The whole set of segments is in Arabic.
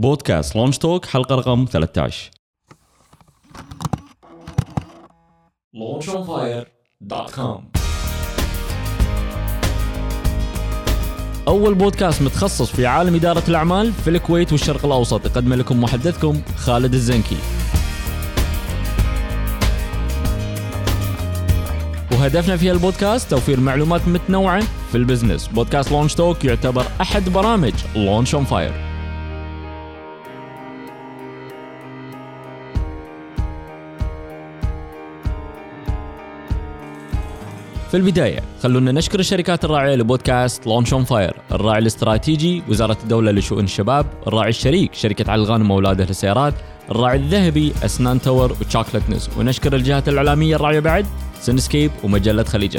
بودكاست Launch Talk حلقة رقم 13 launchonfire.com أول بودكاست متخصص في عالم إدارة الأعمال في الكويت والشرق الأوسط. يقدم لكم محدثكم خالد الزنكي. وهدفنا في البودكاست توفير معلومات متنوعة في ال business. بودكاست Launch Talk يعتبر أحد برامج Launch on Fire في البداية خلونا نشكر الشركات الراعية لبودكاست Launch on Fire الراعي الاستراتيجي وزارة الدولة لشؤون الشباب الراعي الشريك شركة علي الغانم وأولاده للسيارات الراعي الذهبي أسنان Tower و Chocolateness. ونشكر الجهات الإعلامية الراعية بعد Cinescape ومجلة خليج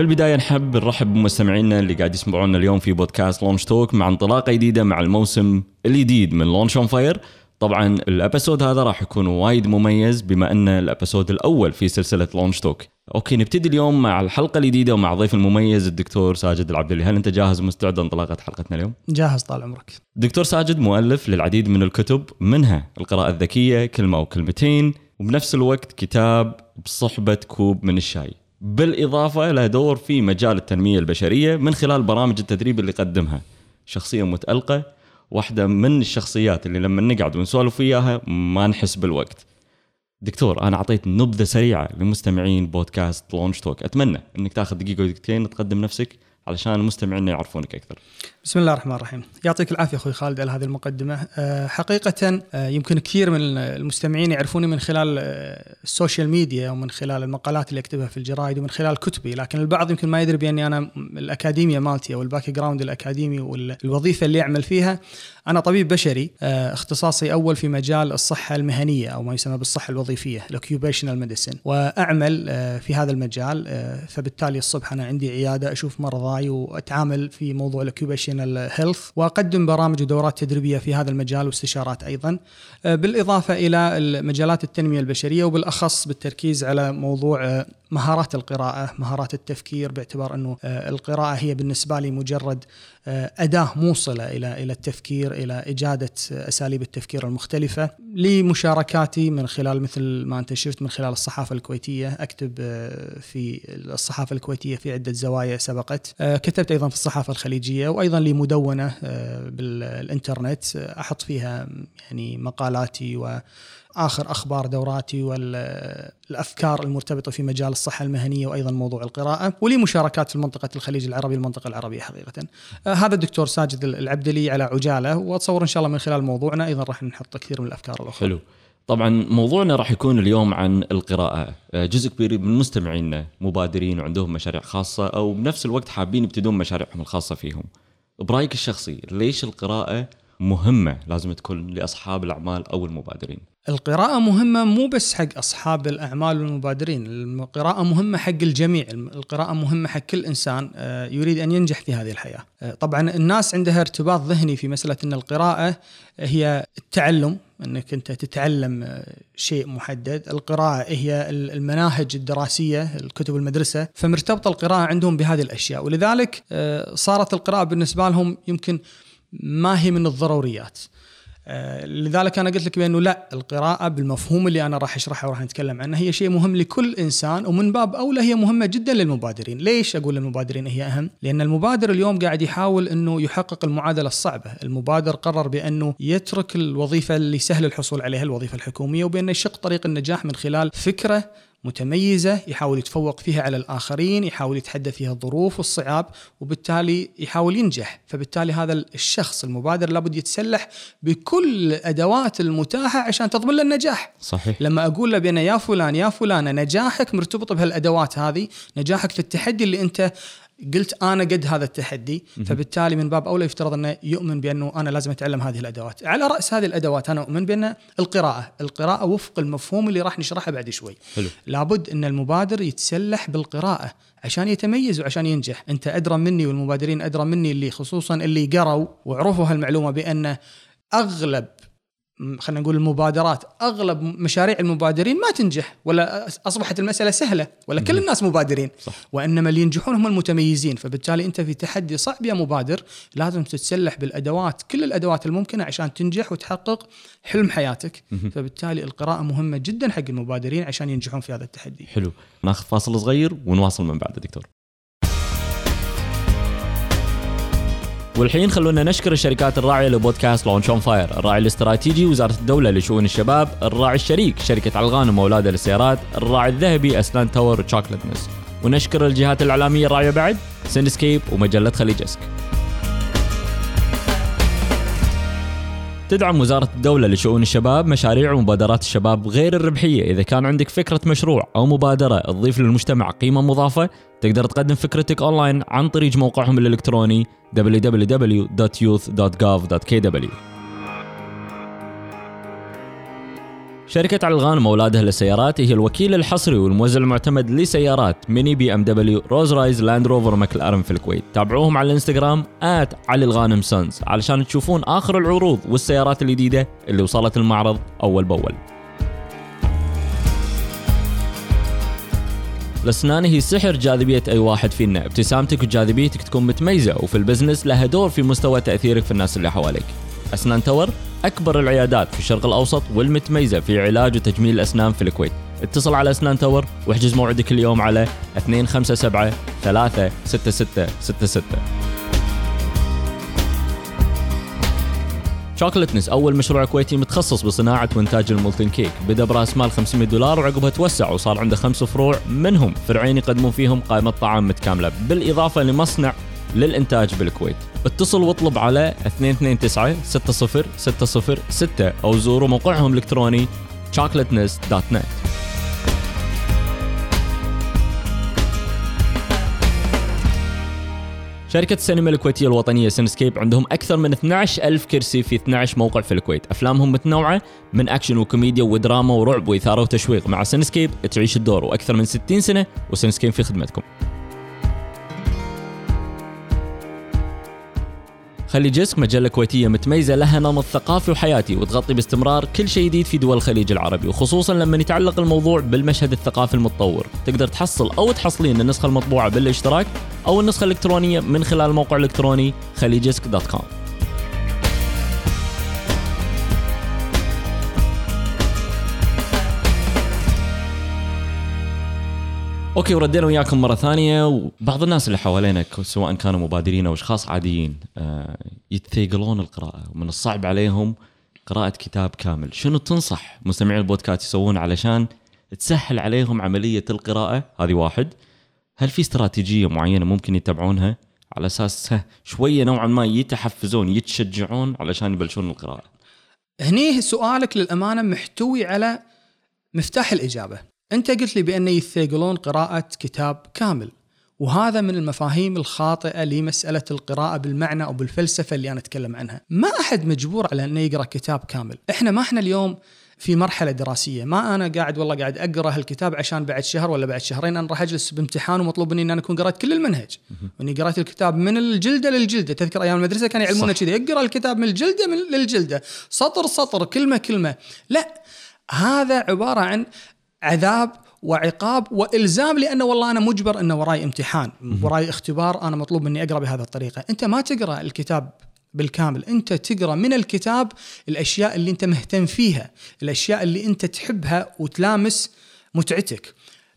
في البداية نحب نرحب بمستمعينا اللي قاعد يسمعونا اليوم في بودكاست Launch Talk مع انطلاقة جديدة مع الموسم الجديد من Launch on Fire. طبعا ال episode هذا راح يكون وايد مميز بما انه ال episode الأول في سلسلة Launch Talk. okay نبتدي اليوم مع الحلقة الجديدة ومع ضيف المميز الدكتور ساجد العبدلي هل أنت جاهز ومستعد لانطلاقة حلقتنا اليوم؟ جاهز طال عمرك. دكتور ساجد مؤلف للعديد من الكتب منها القراءة الذكية كلمة أو كلمتين وبنفس الوقت كتاب بصحبة كوب من الشاي. بالإضافة له دور في مجال التنمية البشرية من خلال برامج التدريب اللي قدمها شخصية متألقة واحدة من الشخصيات اللي لما نقعد ونسولف وياها ما نحس بالوقت. دكتور أنا أعطيت نبذة سريعة لمستمعين بودكاست Launch Talk أتمنى إنك تاخذ دقيقة ودقيقتين تقدم نفسك علشان المستمعين يعرفونك أكثر. بسم الله الرحمن الرحيم. يعطيك العافية أخوي خالد على هذه المقدمة. أه، حقيقة أه، يمكن كثير من المستمعين يعرفوني من خلال أه، ال social media ومن خلال المقالات اللي أكتبها في الجرايد ومن خلال كتبي لكن البعض يمكن ما يدري بأني أنا الأكاديمية مالتي أو ال background الأكاديمي والوظيفة اللي أعمل فيها. أنا طبيب بشري اختصاصي أول في مجال الصحة المهنية أو ما يسمى بالصحة الوظيفية ال occupational medicine وأعمل في هذا المجال فبالتالي الصبح أنا عندي عيادة أشوف مرضاي وأتعامل في موضوع ال occupational health واقدم برامج ودورات تدريبية في هذا المجال واستشارات أيضا. آه، بالإضافة إلى مجالات التنمية البشرية وبالأخص بالتركيز على موضوع آه، مهارات القراءة مهارات التفكير باعتبار أنه آه، القراءة هي بالنسبة لي مجرد أداة موصلة إلى إلى التفكير إلى إجادة أساليب التفكير المختلفة. لمشاركاتي من خلال مثل ما أنت شفت من خلال الصحافة الكويتية أكتب في الصحافة الكويتية في عدة زوايا سبقت. كتبت أيضا في الصحافة الخليجية وأيضا لي مدونة بالإنترنت. أحط فيها يعني مقالاتي و آخر أخبار دوراتي والأفكار المرتبطة في مجال الصحة المهنية وأيضا موضوع القراءة ولي مشاركات في منطقه الخليج العربي المنطقة العربية حقيقة. آه هذا الدكتور ساجد العبدلي على عجالة وأتصور إن شاء الله من خلال موضوعنا أيضا راح نحط كثير من الأفكار الأخرى. حلو. طبعا موضوعنا راح يكون اليوم عن القراءة آه، جزء كبير من مستمعينا مبادرين وعندهم مشاريع خاصة أو بنفس الوقت حابين يبتدون مشاريعهم الخاصة فيهم برأيك الشخصي ليش القراءة مهمة لازم تكون لأصحاب الأعمال أو المبادرين القراءة مهمة مو بس حق أصحاب الأعمال والمبادرين القراءة مهمة حق الجميع القراءة مهمة حق كل إنسان آه، يريد أن ينجح في هذه الحياة. آه، طبعا الناس عندها ارتباط ذهني في مسألة أن القراءة هي التعلم أنك أنت تتعلم آه، شيء محدد. القراءة هي المناهج الدراسية الكتب المدرسة. فمرتبطة القراءة عندهم بهذه الأشياء. ولذلك صارت القراءة بالنسبة لهم يمكن ما هي من الضروريات. لذلك أنا قلت لك بأنه لا القراءة بالمفهوم اللي أنا راح أشرحه وراح نتكلم عنه هي شيء مهم لكل إنسان ومن باب أولى هي مهمة جدا للمبادرين، ليش أقول للمبادرين هي أهم؟ لأن المبادر اليوم قاعد يحاول أنه يحقق المعادلة الصعبة، المبادر قرر بأنه يترك الوظيفة اللي سهل الحصول عليها الوظيفة الحكومية وبأنه يشق طريق النجاح من خلال فكرة متميزة يحاول يتفوق فيها على الآخرين يحاول يتحدى فيها الظروف والصعاب وبالتالي يحاول ينجح. فبالتالي هذا الشخص المبادر لابد يتسلح بكل الأدوات المتاحة عشان تضمن له النجاح. صحيح. لما أقول له بأن يا فلان يا فلانة نجاحك مرتبط بهالأدوات هذه نجاحك في التحدي اللي أنت قلت أنا قد هذا التحدي فبالتالي من باب أولى يفترض أنه يؤمن بأنه أنا لازم أتعلم هذه الأدوات. على رأس هذه الأدوات أنا أؤمن بأن القراءة القراءة وفق المفهوم اللي راح نشرحه بعد شوي. حلو. لابد أن المبادر يتسلح بالقراءة عشان يتميز وعشان ينجح. أنت أدرى مني والمبادرين أدرى مني اللي خصوصا اللي قروا وعرفوا هالمعلومة بأن أغلب خلينا نقول المبادرات. أغلب مشاريع المبادرين ما تنجح ولا أصبحت المسألة سهلة ولا كل الناس مبادرين. صح. وإنما اللي ينجحون هم المتميزين. فبالتالي أنت في تحدي صعب يا مبادر لازم تتسلح بالأدوات كل الأدوات الممكنة عشان تنجح وتحقق حلم حياتك. فبالتالي القراءة مهمة جدا حق المبادرين عشان ينجحون في هذا التحدي. حلو. ناخذ فاصل صغير ونواصل من بعد دكتور. والحين خلونا نشكر الشركات الراعية لبودكاست Launch on Fire، الراعي الاستراتيجي وزارة الدولة لشؤون الشباب، الراعي الشريك شركة علي الغانم وأولاده للسيارات، الراعي الذهبي أسنان Tower و Chocolateness. ونشكر الجهات الإعلامية الراعية بعد Cinescape ومجلة Khaleejesque. تدعم وزارة الدولة لشؤون الشباب مشاريع ومبادرات الشباب غير الربحية. إذا كان عندك فكرة مشروع أو مبادرة تضيف للمجتمع قيمة مضافة تقدر تقدم فكرتك أونلاين عن طريق موقعهم الإلكتروني www.youth.gov.kw شركة علي الغانم وأولاده للسيارات هي الوكيل الحصري والموزع المعتمد لسيارات Mini BMW Rolls-Royce Land Rover McLaren في الكويت. تابعوهم على الانستغرام at Ali Alghanim Sons علشان تشوفون آخر العروض والسيارات الجديدة اللي وصلت المعرض أول بأول. الأسنان هي سحر جاذبية أي واحد فينا. ابتسامتك وجاذبيتك تكون متميزة وفي ال business لها دور في مستوى تأثيرك في الناس اللي حواليك. أسنان Tower أكبر العيادات في الشرق الأوسط والمتميزة في علاج وتجميل الأسنان في الكويت. اتصل على أسنان Tower واحجز موعدك اليوم على 257 36666 Chocolateness أول مشروع كويتي متخصص بصناعة وإنتاج ال molten cake. بدا براس مال 500 دولار وعقبها توسع وصار عنده خمس فروع منهم فرعين يقدمون فيهم قائمة طعام متكاملة. بالإضافة لمصنع للإنتاج بالكويت. اتصل واطلب على 229 60 606 أو زوروا موقعهم الإلكتروني chocolatness.net شركة السينما الكويتية الوطنية Cinescape عندهم أكثر من 12 ألف كرسي في 12 موقع في الكويت. أفلامهم متنوعة من أكشن وكوميديا ودراما ورعب وإثارة وتشويق. مع Cinescape تعيش الدور وأكثر من 60 سنة و Cinescape في خدمتكم. Khaleejesque مجلة كويتية متميزة لها نمط ثقافي وحياتي وتغطي باستمرار كل شيء جديد في دول الخليج العربي وخصوصا لما يتعلق الموضوع بالمشهد الثقافي المتطور. تقدر تحصل أو تحصلين النسخة المطبوعة بالاشتراك أو النسخة الإلكترونية من خلال الموقع الإلكتروني Khaleejesque dot com. okay وردينا وياكم مرة ثانية وبعض الناس اللي حوالينا سواء كانوا مبادرين أو أشخاص عاديين آه، يتثقلون القراءة ومن الصعب عليهم قراءة كتاب كامل. شنو تنصح مستمعي البودكاست يسوون علشان تسهل عليهم عملية القراءة؟ هذه واحد. هل في استراتيجية معينة ممكن يتبعونها؟ على أساس شوية نوعا ما يتحفزون يتشجعون علشان يبلشون القراءة. هني سؤالك للأمانة محتوي على مفتاح الإجابة. أنت قلت لي بأن يثقلون قراءة كتاب كامل وهذا من المفاهيم الخاطئة لمسألة القراءة بالمعنى أو بالفلسفة اللي أنا أتكلم عنها. ما أحد مجبور على انه يقرأ كتاب كامل، إحنا ما إحنا اليوم في مرحلة دراسية، ما أنا قاعد والله قاعد أقرأ هالكتاب عشان بعد شهر ولا بعد شهرين أنا راح أجلس بامتحان ومطلوب مني إن أنا أكون قرأت كل المنهج. وإني قرأت الكتاب من الجلدة للجلدة، تذكر أيام المدرسة كانوا يعلمونا صح. كذا اقرأ الكتاب من الجلدة من للجلدة، سطر سطر كلمة كلمة، لا هذا عبارة عن عذاب وعقاب وإلزام لأنه والله أنا مجبر إنه وراي امتحان، وراي اختبار أنا مطلوب مني أقرأ بهذه الطريقة، أنت ما تقرأ الكتاب بالكامل، أنت تقرأ من الكتاب الأشياء اللي أنت مهتم فيها، الأشياء اللي أنت تحبها وتلامس متعتك.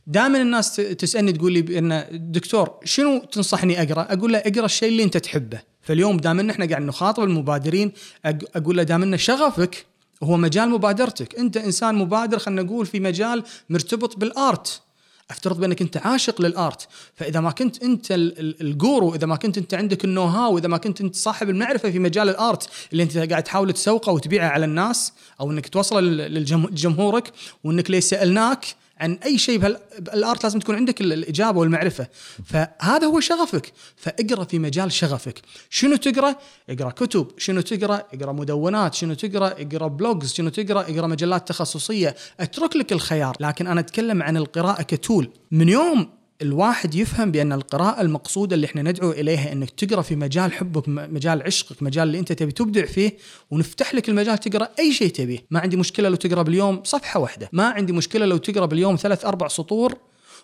دائما الناس تسألني تقول لي بان دكتور شنو تنصحني أقرأ؟ أقول له اقرأ الشيء اللي أنت تحبه، فاليوم دام ان إحنا قاعد نخاطب المبادرين أقول له دام إن شغفك هو مجال مبادرتك، انت انسان مبادر خلينا نقول في مجال مرتبط بالآرت. افترض بأنك انت عاشق للآرت، فإذا ما كنت انت ال- ال- الجورو، إذا ما كنت انت عندك النو هاو، إذا ما كنت انت صاحب المعرفة في مجال الآرت اللي انت قاعد تحاول تسوقه وتبيعه على الناس أو إنك توصله لجمهورك وإنك ليش سالناك عن أي شيء بالآرت لازم تكون عندك ال- الإجابة والمعرفة. فهذا هو شغفك. فاقرأ في مجال شغفك. شنو تقرأ؟ اقرأ كتب. شنو تقرأ؟ اقرأ مدونات. شنو تقرأ؟ اقرأ بلوجز شنو تقرأ؟ اقرأ مجلات تخصصية. اترك لك الخيار. لكن أنا أتكلم عن القراءة كتول من يوم الواحد يفهم بأن القراءة المقصودة اللي إحنا ندعو إليها إنك تقرأ في مجال حبك مجال عشقك مجال اللي أنت تبي تبدع فيه ونفتح لك المجال تقرأ أي شيء تبيه ما عندي مشكلة لو تقرأ باليوم صفحة واحدة ما عندي مشكلة لو تقرأ باليوم ثلاث أربع سطور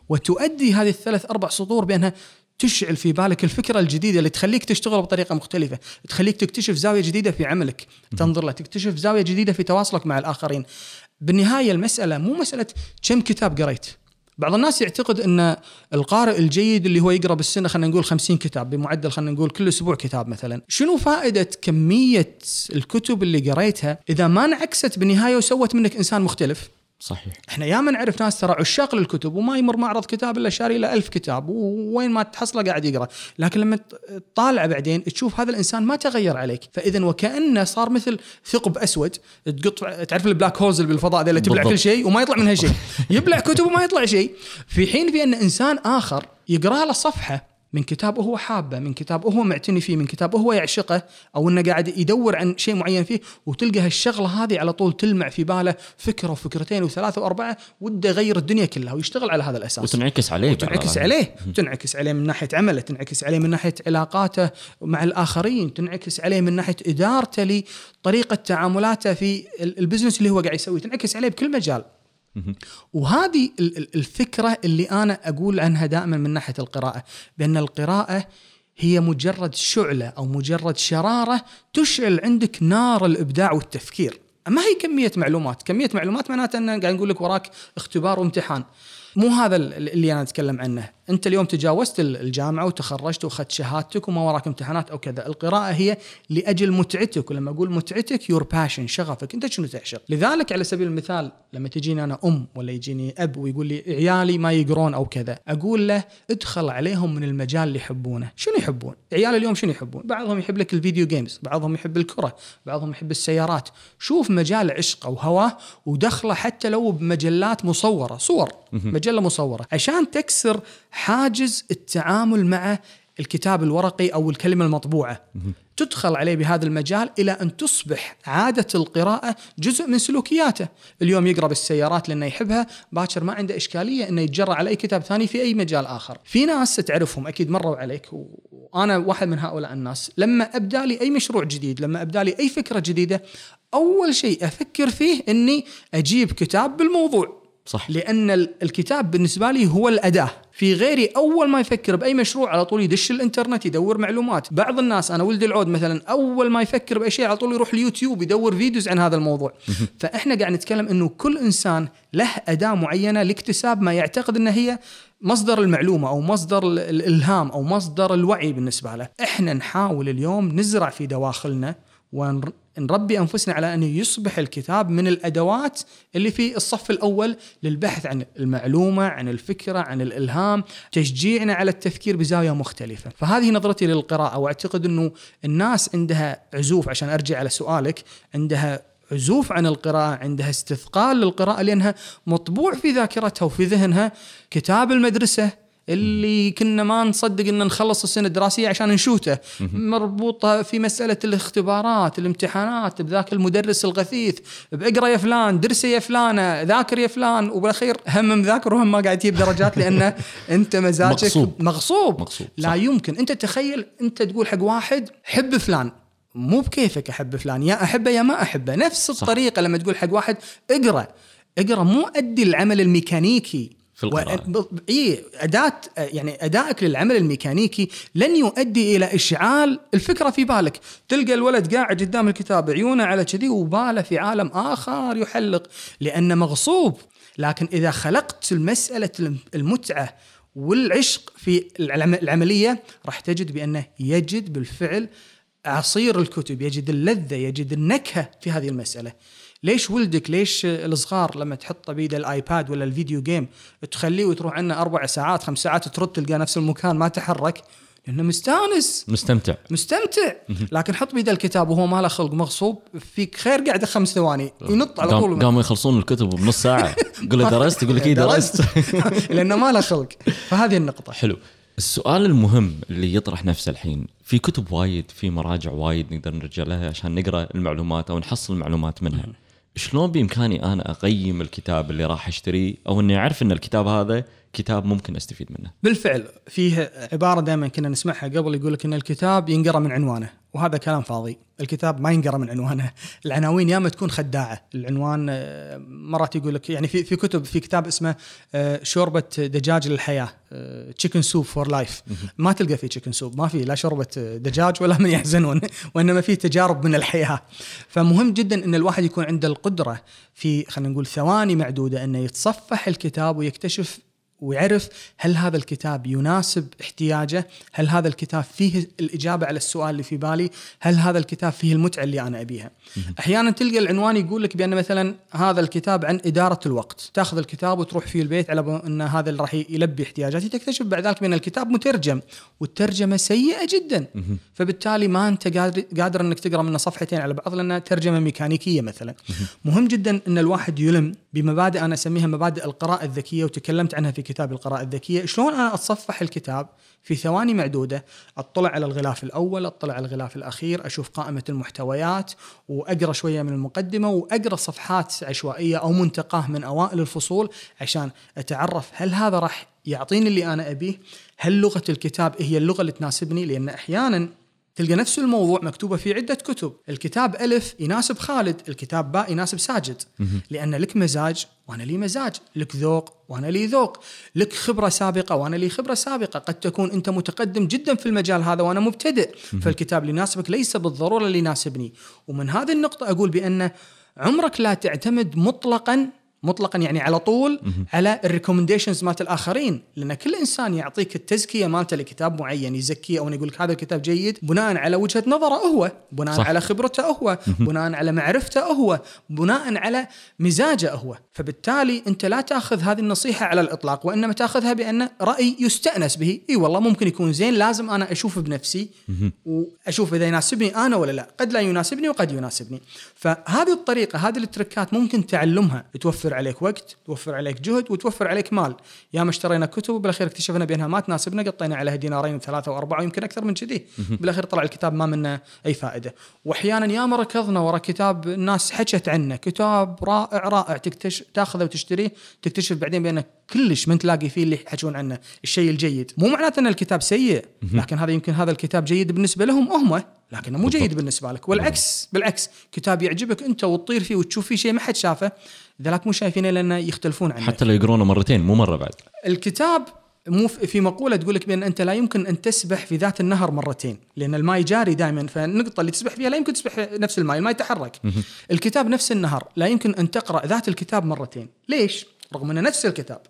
وتؤدي هذه الثلاث أربع سطور بأنها تشعل في بالك الفكرة الجديدة اللي تخليك تشتغل بطريقة مختلفة، تخليك تكتشف زاوية جديدة في عملك، تنظر له، تكتشف زاوية جديدة في تواصلك مع الآخرين. بالنهاية المسألة مو مسألة كم كتاب قريت. بعض الناس يعتقد إن القارئ الجيد اللي هو يقرأ بالسنه خلينا نقول 50 كتاب بمعدل خلينا نقول كل أسبوع كتاب مثلا، شنو فائدة كمية الكتب اللي قريتها إذا ما انعكست بالنهايه وسوت منك إنسان مختلف؟ صحيح. إحنا ياما نعرف ناس ترى عشاق للكتب وما يمر معرض كتاب إلا شاري له ألف كتاب ووين ما تحصله قاعد يقرأ، لكن لما تطالع بعدين تشوف هذا الإنسان ما تغير عليك، فاذا وكأنه صار مثل ثقب أسود تقط تعرف ال black holes اللي بالفضاء ذي اللي تبلع بالضبط. كل شيء وما يطلع منها شيء، يبلع كتب وما يطلع شيء، في حين في أن إنسان آخر يقرا له صفحه من كتاب هو حابة، من كتاب هو معتني فيه، من كتاب هو يعشقه أو إنه قاعد يدور عن شيء معين فيه وتلقى هالشغلة هذه على طول تلمع في باله فكرة وفكرتين وثلاثة وأربعة وده يغير الدنيا كلها ويشتغل على هذا الأساس. وتنعكس عليه بعد تنعكس هذا. عليه تنعكس عليه من ناحية عمله تنعكس عليه من ناحية علاقاته مع الآخرين تنعكس عليه من ناحية إدارته لطريقة تعاملاته في ال- البزنس اللي هو قاعد يسويه تنعكس عليه بكل مجال وهذه ال- ال- الفكرة اللي أنا أقول عنها دائما من ناحية القراءة بأن القراءة هي مجرد شعلة أو مجرد شرارة تشعل عندك نار الإبداع والتفكير. ما هي كمية معلومات؟ كمية معلومات معناته أن قاعد نقول لك وراك اختبار وامتحان. مو هذا ال- اللي أنا أتكلم عنه. أنت اليوم تجاوزت ال- الجامعة وتخرجت وأخذت شهادتك وما وراك امتحانات أو كذا. القراءة هي لأجل متعتك. ولما أقول متعتك your passion شغفك. أنت شنو تعشق؟ لذلك على سبيل المثال لما تجيني أنا أم ولا يجيني أب ويقول لي عيالي ما يقرون أو كذا أقول له ادخل عليهم من المجال اللي يحبونه. شنو يحبون؟ عيال اليوم شنو يحبون؟ بعضهم يحب لك ال video games بعضهم يحب الكرة بعضهم يحب السيارات. شوف مجال عشقه وهواه ودخله حتى لو بمجلات مصورة صور. مجله مصورة عشان تكسر حاجز التعامل مع الكتاب الورقي أو الكلمة المطبوعة تدخل عليه بهذا المجال إلى أن تصبح عادة القراءة جزء من سلوكياته، اليوم يقرأ بالسيارات لأنه يحبها، باكر ما عنده إشكالية إنه يتجرأ على أي كتاب ثاني في أي مجال آخر. في ناس تعرفهم أكيد مروا عليك وأنا واحد من هؤلاء الناس، لما أبدأ لي أي مشروع جديد، لما أبدأ لي أي فكرة جديدة، أول شيء أفكر فيه إني أجيب كتاب بالموضوع. صح. لأن ال- الكتاب بالنسبة لي هو الأداة. في غيري أول ما يفكر بأي مشروع على طول يدش الإنترنت يدور معلومات. بعض الناس أنا ولد العود مثلا أول ما يفكر بأي شيء على طول يروح اليوتيوب يدور videos عن هذا الموضوع. فإحنا قاعد نتكلم إنه كل إنسان له أداة معينة لاكتساب ما يعتقد إنها هي مصدر المعلومة أو مصدر ال- الإلهام أو مصدر الوعي بالنسبة له. إحنا نحاول اليوم نزرع في دواخلنا ونربي أنفسنا على انه يصبح الكتاب من الأدوات اللي في الصف الأول للبحث عن المعلومة، عن الفكرة، عن الإلهام، تشجيعنا على التفكير بزاوية مختلفة، فهذه نظرتي للقراءة وأعتقد إنه الناس عندها عزوف عشان أرجع على سؤالك، عندها عزوف عن القراءة عندها استثقال للقراءة لأنها مطبوع في ذاكرتها وفي ذهنها كتاب المدرسة اللي كنا ما نصدق إن نخلص السنة الدراسية عشان نشوته. مربوطة في مسألة الاختبارات الامتحانات بذاك المدرس الغثيث بإقرأ يا فلان درس يا فلانة ذاكر يا فلان وبالأخير هم مذاكر وهم ما قاعد تجيب درجات لأن أنت مزاجك مغصوب. مغصوب, مغصوب، لا صح. يمكن. أنت تخيل أنت تقول حق واحد حب فلان. مو بكيفك أحب فلان يا احبه يا ما احبه نفس الطريقة لما تقول حق واحد اقرأ. اقرأ مو أدي العمل الميكانيكي. في القراءة. اي أداة يعني أدائك للعمل الميكانيكي لن يؤدي إلى إشعال الفكرة في بالك، تلقى الولد قاعد قدام الكتاب عيونه على كذي وباله في عالم آخر يحلق لأنه مغصوب، لكن إذا خلقت المسألة المتعة والعشق في العم- العملية راح تجد بأنه يجد بالفعل عصير الكتب يجد اللذة يجد النكهة في هذه المسألة. ليش ولدك ليش الصغار لما تحطه بيده الآيباد ولا الفيديو جيم تخليه وتروح عنه أربع ساعات خمس ساعات ترد تلقى نفس المكان ما تحرك؟ لأنه مستانس. مستمتع. مستمتع. لكن حط بيده الكتاب وهو ما له خلق مغصوب فيك خير قاعدة خمس ثواني. ينط على طول. قاموا يخلصون الكتب بنص ساعة. يقول له درست؟ يقول لك اي درست. لأنه ما له خلق. فهذه النقطة. حلو. السؤال المهم اللي يطرح نفسه الحين في كتب وايد في مراجع وايد نقدر نرجع لها عشان نقرأ المعلومات أو نحصل المعلومات منها. شلون بإمكاني أنا أقيم الكتاب اللي راح أشتريه أو إني أعرف إن الكتاب هذا كتاب ممكن أستفيد منه؟ بالفعل فيه عبارة دائما كنا نسمعها قبل يقول لك إن الكتاب ينقرأ من عنوانه. وهذا كلام فاضي. الكتاب ما ينقرأ من عنوانه. العناوين ياما تكون خداعة. العنوان آه، مرات يقول لك يعني في في كتب في كتاب اسمه آه، شوربة دجاج للحياة chicken soup for life ما تلقى فيه chicken soup ما في لا شوربة دجاج ولا من يحزنون وإنما في تجارب من الحياة. فمهم جدا إن الواحد يكون عنده القدرة في خلينا نقول ثواني معدودة إنه يتصفح الكتاب ويكتشف ويعرف هل هذا الكتاب يناسب احتياجه هل هذا الكتاب فيه الإجابة على السؤال اللي في بالي هل هذا الكتاب فيه المتعة اللي أنا أبيها. أحيانا تلقى العنوان يقول لك بأن مثلا هذا الكتاب عن إدارة الوقت. تأخذ الكتاب وتروح فيه البيت على أن هذا اللي راح يلبي احتياجاتي. تكتشف بعد ذلك بأن الكتاب مترجم والترجمة سيئة جدا. فبالتالي ما أنت قادر, قادر أنك تقرأ منه صفحتين على بعض لأنها ترجمة ميكانيكية مثلا. مهم جدا أن الواحد يلم بمبادئ أنا أسميها مبادئ القراءة الذكية وتكلمت عنها في كتاب القراءة الذكية. شلون أنا أتصفح الكتاب في ثواني معدودة؟ أطلع على الغلاف الأول أطلع على الغلاف الأخير أشوف قائمة المحتويات وأقرأ شوية من المقدمة وأقرأ صفحات عشوائية أو منتقاه من أوائل الفصول عشان أتعرف هل هذا راح يعطيني اللي أنا أبيه؟ هل لغة الكتاب هي اللغة اللي تناسبني؟ لأن أحيانا تلقى نفس الموضوع مكتوبة في عدة كتب، الكتاب ألف يناسب خالد، الكتاب باء يناسب ساجد، لأن لك مزاج وأنا لي مزاج، لك ذوق وأنا لي ذوق، لك خبرة سابقة وأنا لي خبرة سابقة، قد تكون أنت متقدم جدا في المجال هذا وأنا مبتدئ، فالكتاب اللي يناسبك ليس بالضرورة اللي يناسبني، ومن هذه النقطة أقول بان عمرك لا تعتمد مطلقا مطلقا يعني على طول على ال recommendations مالت الآخرين. لأن كل إنسان يعطيك التزكية مالته لكتاب معين يزكيه أو يقول لك هذا الكتاب جيد بناء على وجهة نظره هو بناء صح. على خبرته هو بناء على معرفته هو بناء على مزاجه هو. فبالتالي أنت لا تأخذ هذه النصيحة على الإطلاق وإنما تأخذها بأن رأي يستأنس به. إي والله ممكن يكون زين لازم أنا أشوف بنفسي وأشوف إذا يناسبني أنا ولا لا. قد لا يناسبني وقد يناسبني. فهذه الطريقة هذه التركات ممكن تعلمها توفر توفر عليك وقت توفر عليك جهد وتوفر عليك مال. يا ما اشترينا كتب وبالاخير اكتشفنا بأنها ما تناسبنا قطينا عليها دينارين وثلاثة وأربعة ويمكن أكثر من كذي. بالاخير طلع الكتاب ما منه أي فائدة. وأحيانا يا ما ركضنا ورا كتاب الناس حكت عنه. كتاب رائع رائع. تكتشف تأخذه وتشتريه تكتشف بعدين بأنه كلش من تلاقي فيه اللي يحكون عنه. الشيء الجيد. مو معناته أن الكتاب سيء لكن هذا يمكن هذا الكتاب جيد بالنسبة لهم هم. لكنه مو جيد بالنسبة لك. والعكس بالعكس. كتاب يعجبك أنت وتطير فيه وتشوف فيه شيء ما حد شافه. ذلك مو شايفينه لأنه يختلفون عنك حتى لو يقرونه مرتين مو مرة بعد. الكتاب مو في مقولة تقول لك بأن أنت لا يمكن أن تسبح في ذات النهر مرتين لأن الماء جاري دائما فالنقطة اللي تسبح فيها لا يمكن تسبح نفس الماء الماء يتحرك. الكتاب نفس النهر لا يمكن أن تقرأ ذات الكتاب مرتين. ليش؟ رغم أنه نفس الكتاب.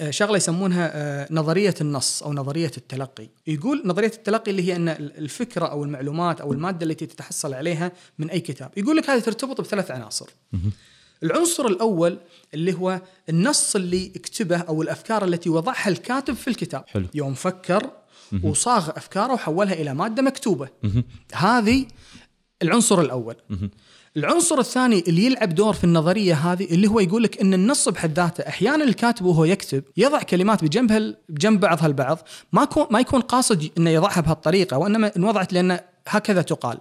آه، شغلة يسمونها آه، نظرية النص أو نظرية التلقي. يقول نظرية التلقي اللي هي أن الفكرة أو المعلومات أو المادة التي تتحصل عليها من أي كتاب. يقول لك هذه ترتبط بثلاث عناصر. العنصر الأول اللي هو النص اللي اكتبه أو الأفكار التي وضعها الكاتب في الكتاب. حلو. يوم فكر وصاغ أفكاره وحولها إلى مادة مكتوبة. هذه العنصر الأول. العنصر الثاني اللي يلعب دور في النظرية هذه اللي هو يقول لك إن النص بحد ذاته أحيانا الكاتب وهو يكتب يضع كلمات بجنبها بجنب بعضها البعض ما ما يكون قاصد إنه يضعها بهالطريقة وإنما انوضعت لأن هكذا تقال.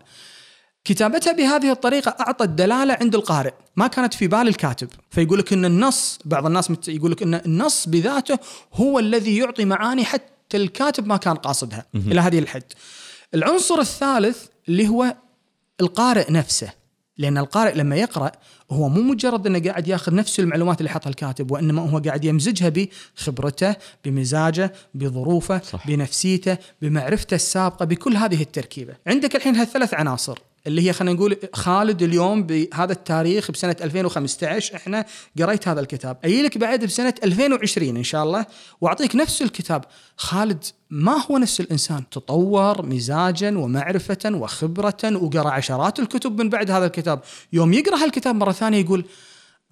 كتابتها بهذه الطريقة أعطت دلالة عند القارئ ما كانت في بال الكاتب. فيقول لك إن النص بعض الناس يقول لك إن النص بذاته هو الذي يعطي معاني حتى الكاتب ما كان قاصدها. إلى هذه الحد. العنصر الثالث اللي هو القارئ نفسه. لأن القارئ لما يقرأ هو مو مجرد إنه قاعد ياخذ نفس المعلومات اللي حطها الكاتب وإنما هو قاعد يمزجها بخبرته بمزاجه بظروفه صح. بنفسيته بمعرفته السابقة بكل هذه التركيبة. عندك الحين هالثلاث عناصر. اللي هي خلينا نقول خالد اليوم بهذا التاريخ بسنة 2015 إحنا قريت هذا الكتاب. أجي لك بعد بسنة 2020 إن شاء الله وأعطيك نفس الكتاب. خالد ما هو نفس الإنسان؟ تطور مزاجا ومعرفة وخبرة وقرأ عشرات الكتب من بعد هذا الكتاب. يوم يقرأ هالكتاب مرة ثانية يقول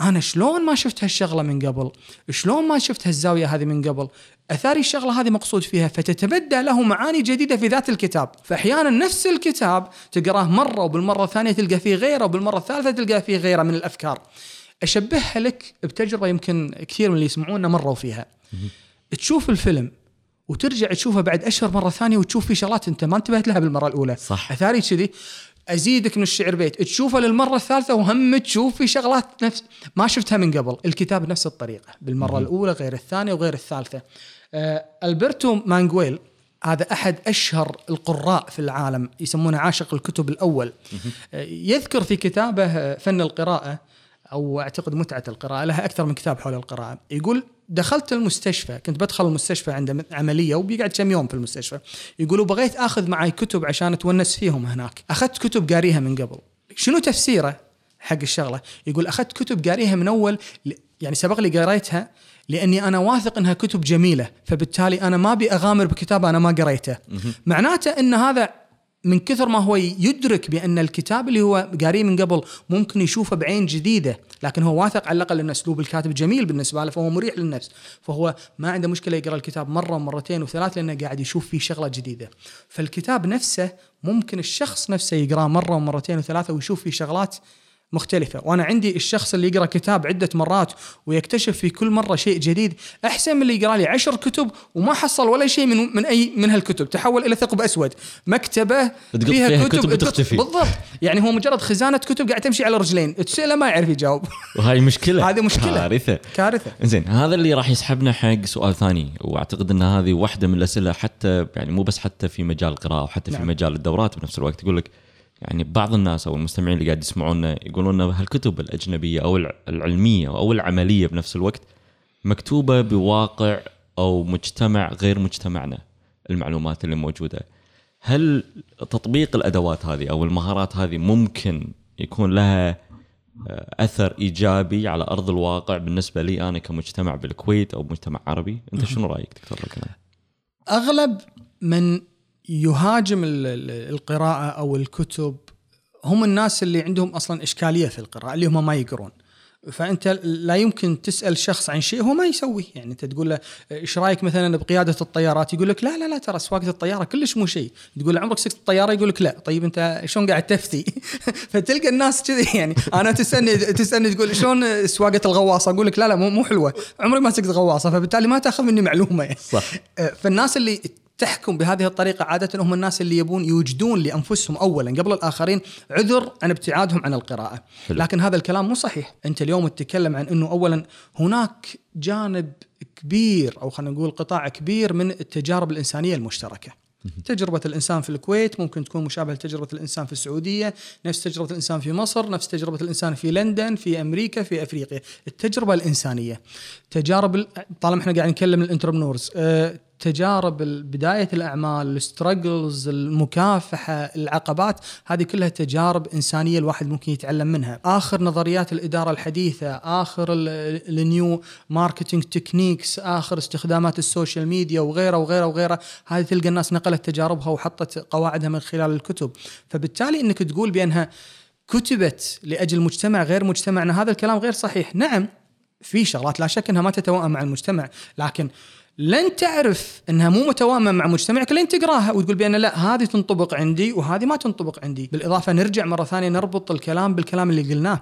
أنا شلون ما شفت هالشغلة من قبل؟ شلون ما شفت هالزاوية هذه من قبل؟ أثاري الشغلة هذه مقصود فيها فتتبدى له معاني جديدة في ذات الكتاب. فأحيانا نفس الكتاب تقراه مرة وبالمرة الثانية تلقى فيه غيره وبالمرة الثالثة تلقى فيه غيره من الأفكار. أشبهها لك بتجربة يمكن كثير من اللي يسمعونا مروا فيها. تشوف الفيلم وترجع تشوفه بعد أشهر مرة ثانية وتشوف فيه شغلات أنت ما انتبهت لها بالمرة الأولى. صح. أثاري كذي. أزيدك من الشعر بيت. تشوفه للمرة الثالثة وهم تشوف في شغلات نفس ما شفتها من قبل. الكتاب نفس الطريقة بالمرة الأولى غير الثانية وغير الثالثة. آه ألبرتو مانجويل هذا أحد أشهر القراء في العالم يسمونه عاشق الكتب الأول. آه يذكر في كتابه فن القراءة أو أعتقد متعة القراءة لها أكثر من كتاب حول القراءة. يقول دخلت المستشفى كنت بدخل المستشفى عند عملية وبيقعد كم يوم في المستشفى. يقولوا بغيت آخذ معي كتب عشان أتونس فيهم هناك. أخذت كتب قاريها من قبل. شنو تفسيره حق الشغلة؟ يقول أخذت كتب قاريها من أول يعني سبق لي قريتها لأني أنا واثق إنها كتب جميلة فبالتالي أنا ما أبي أغامر بكتاب أنا ما قريته. معناته إن هذا من كثر ما هو يدرك بأن الكتاب اللي هو قاريه من قبل ممكن يشوفه بعين جديدة لكن هو واثق على الأقل أن أسلوب الكاتب جميل بالنسبة له فهو مريح للنفس فهو ما عنده مشكلة يقرأ الكتاب مرة ومرتين وثلاث لأنه قاعد يشوف فيه شغلة جديدة. فالكتاب نفسه ممكن الشخص نفسه يقرأه مرة ومرتين وثلاثة ويشوف فيه شغلات مختلفة. وأنا عندي الشخص اللي يقرأ كتاب عدة مرات ويكتشف في كل مرة شيء جديد أحسن من اللي يقرأ لي عشر كتب وما حصل ولا شيء من من أي من هالكتب. تحول إلى ثقب أسود. مكتبة فيها, فيها كتب, كتب تختفي بالضبط. يعني هو مجرد خزانة كتب قاعد تمشي على رجلين. تسأله ما يعرف يجاوب. وهاي مشكلة. هذه مشكلة. كارثة. كارثة. زين هذا اللي راح يسحبنا حق سؤال ثاني. وأعتقد إن هذه واحدة من الأسئلة حتى يعني مو بس حتى في مجال القراءة وحتى نعم. في مجال الدورات بنفس الوقت. يقول لك يعني بعض الناس أو المستمعين اللي قاعد يسمعونا يقولون هالكتب الأجنبية أو العلمية أو العملية بنفس الوقت مكتوبة بواقع أو مجتمع غير مجتمعنا المعلومات اللي موجودة. هل تطبيق الأدوات هذه أو المهارات هذه ممكن يكون لها آه، أثر إيجابي على أرض الواقع بالنسبة لي أنا كمجتمع بالكويت أو مجتمع عربي؟ أنت شنو رأيك دكتور أغلب من يهاجم القراءة أو الكتب هم الناس اللي عندهم أصلا إشكالية في القراءة اللي هم ما يقرون. فأنت لا يمكن تسأل شخص عن شيء هو ما يسويه. يعني أنت تقول له إيش رأيك مثلا بقيادة الطيارات؟ يقول لك لا لا لا ترى سواقة الطيارة كلش مو شيء. تقول له عمرك سكت الطياره يقول لك لا. طيب أنت شلون قاعد تفتي؟ فتلقى الناس كذي. يعني أنا تسألني تسألني تقول شلون سواقة الغواصة؟ أقول لك لا لا مو مو حلوة. عمري ما سكت غواصة فبالتالي ما تأخذ مني معلومة. يعني. صح. فالناس اللي تحكم بهذه الطريقة عادة هم الناس اللي يبون يوجدون لأنفسهم أولا قبل الآخرين عذر عن ابتعادهم عن القراءة. حلو. لكن هذا الكلام مو صحيح. أنت اليوم تتكلم عن أنه أولا هناك جانب كبير أو خلينا نقول قطاع كبير من التجارب الإنسانية المشتركة. تجربة الإنسان في الكويت ممكن تكون مشابهة لتجربة الإنسان في السعودية نفس تجربة الإنسان في مصر نفس تجربة الإنسان في لندن في أمريكا في أفريقيا. التجربة الإنسانية. تجارب طالما إحنا قاعد نكلم ال entrepreneurs أه تجارب بداية الأعمال ال struggles المكافحة العقبات هذه كلها تجارب إنسانية الواحد ممكن يتعلم منها. آخر نظريات الإدارة الحديثة آخر ال new marketing techniques آخر استخدامات ال social media وغيره وغيره وغيره هذه تلقى الناس نقلت تجاربها وحطت قواعدها من خلال الكتب. فبالتالي إنك تقول بأنها كتبت لأجل مجتمع غير مجتمعنا هذا الكلام غير صحيح. نعم في شغلات لا شك إنها ما تتوائم مع المجتمع لكن لن تعرف إنها مو متوائمه مع مجتمعك لين تقراها وتقول بأن لا هذه تنطبق عندي وهذه ما تنطبق عندي، بالإضافة نرجع مرة ثانية نربط الكلام بالكلام اللي قلناه.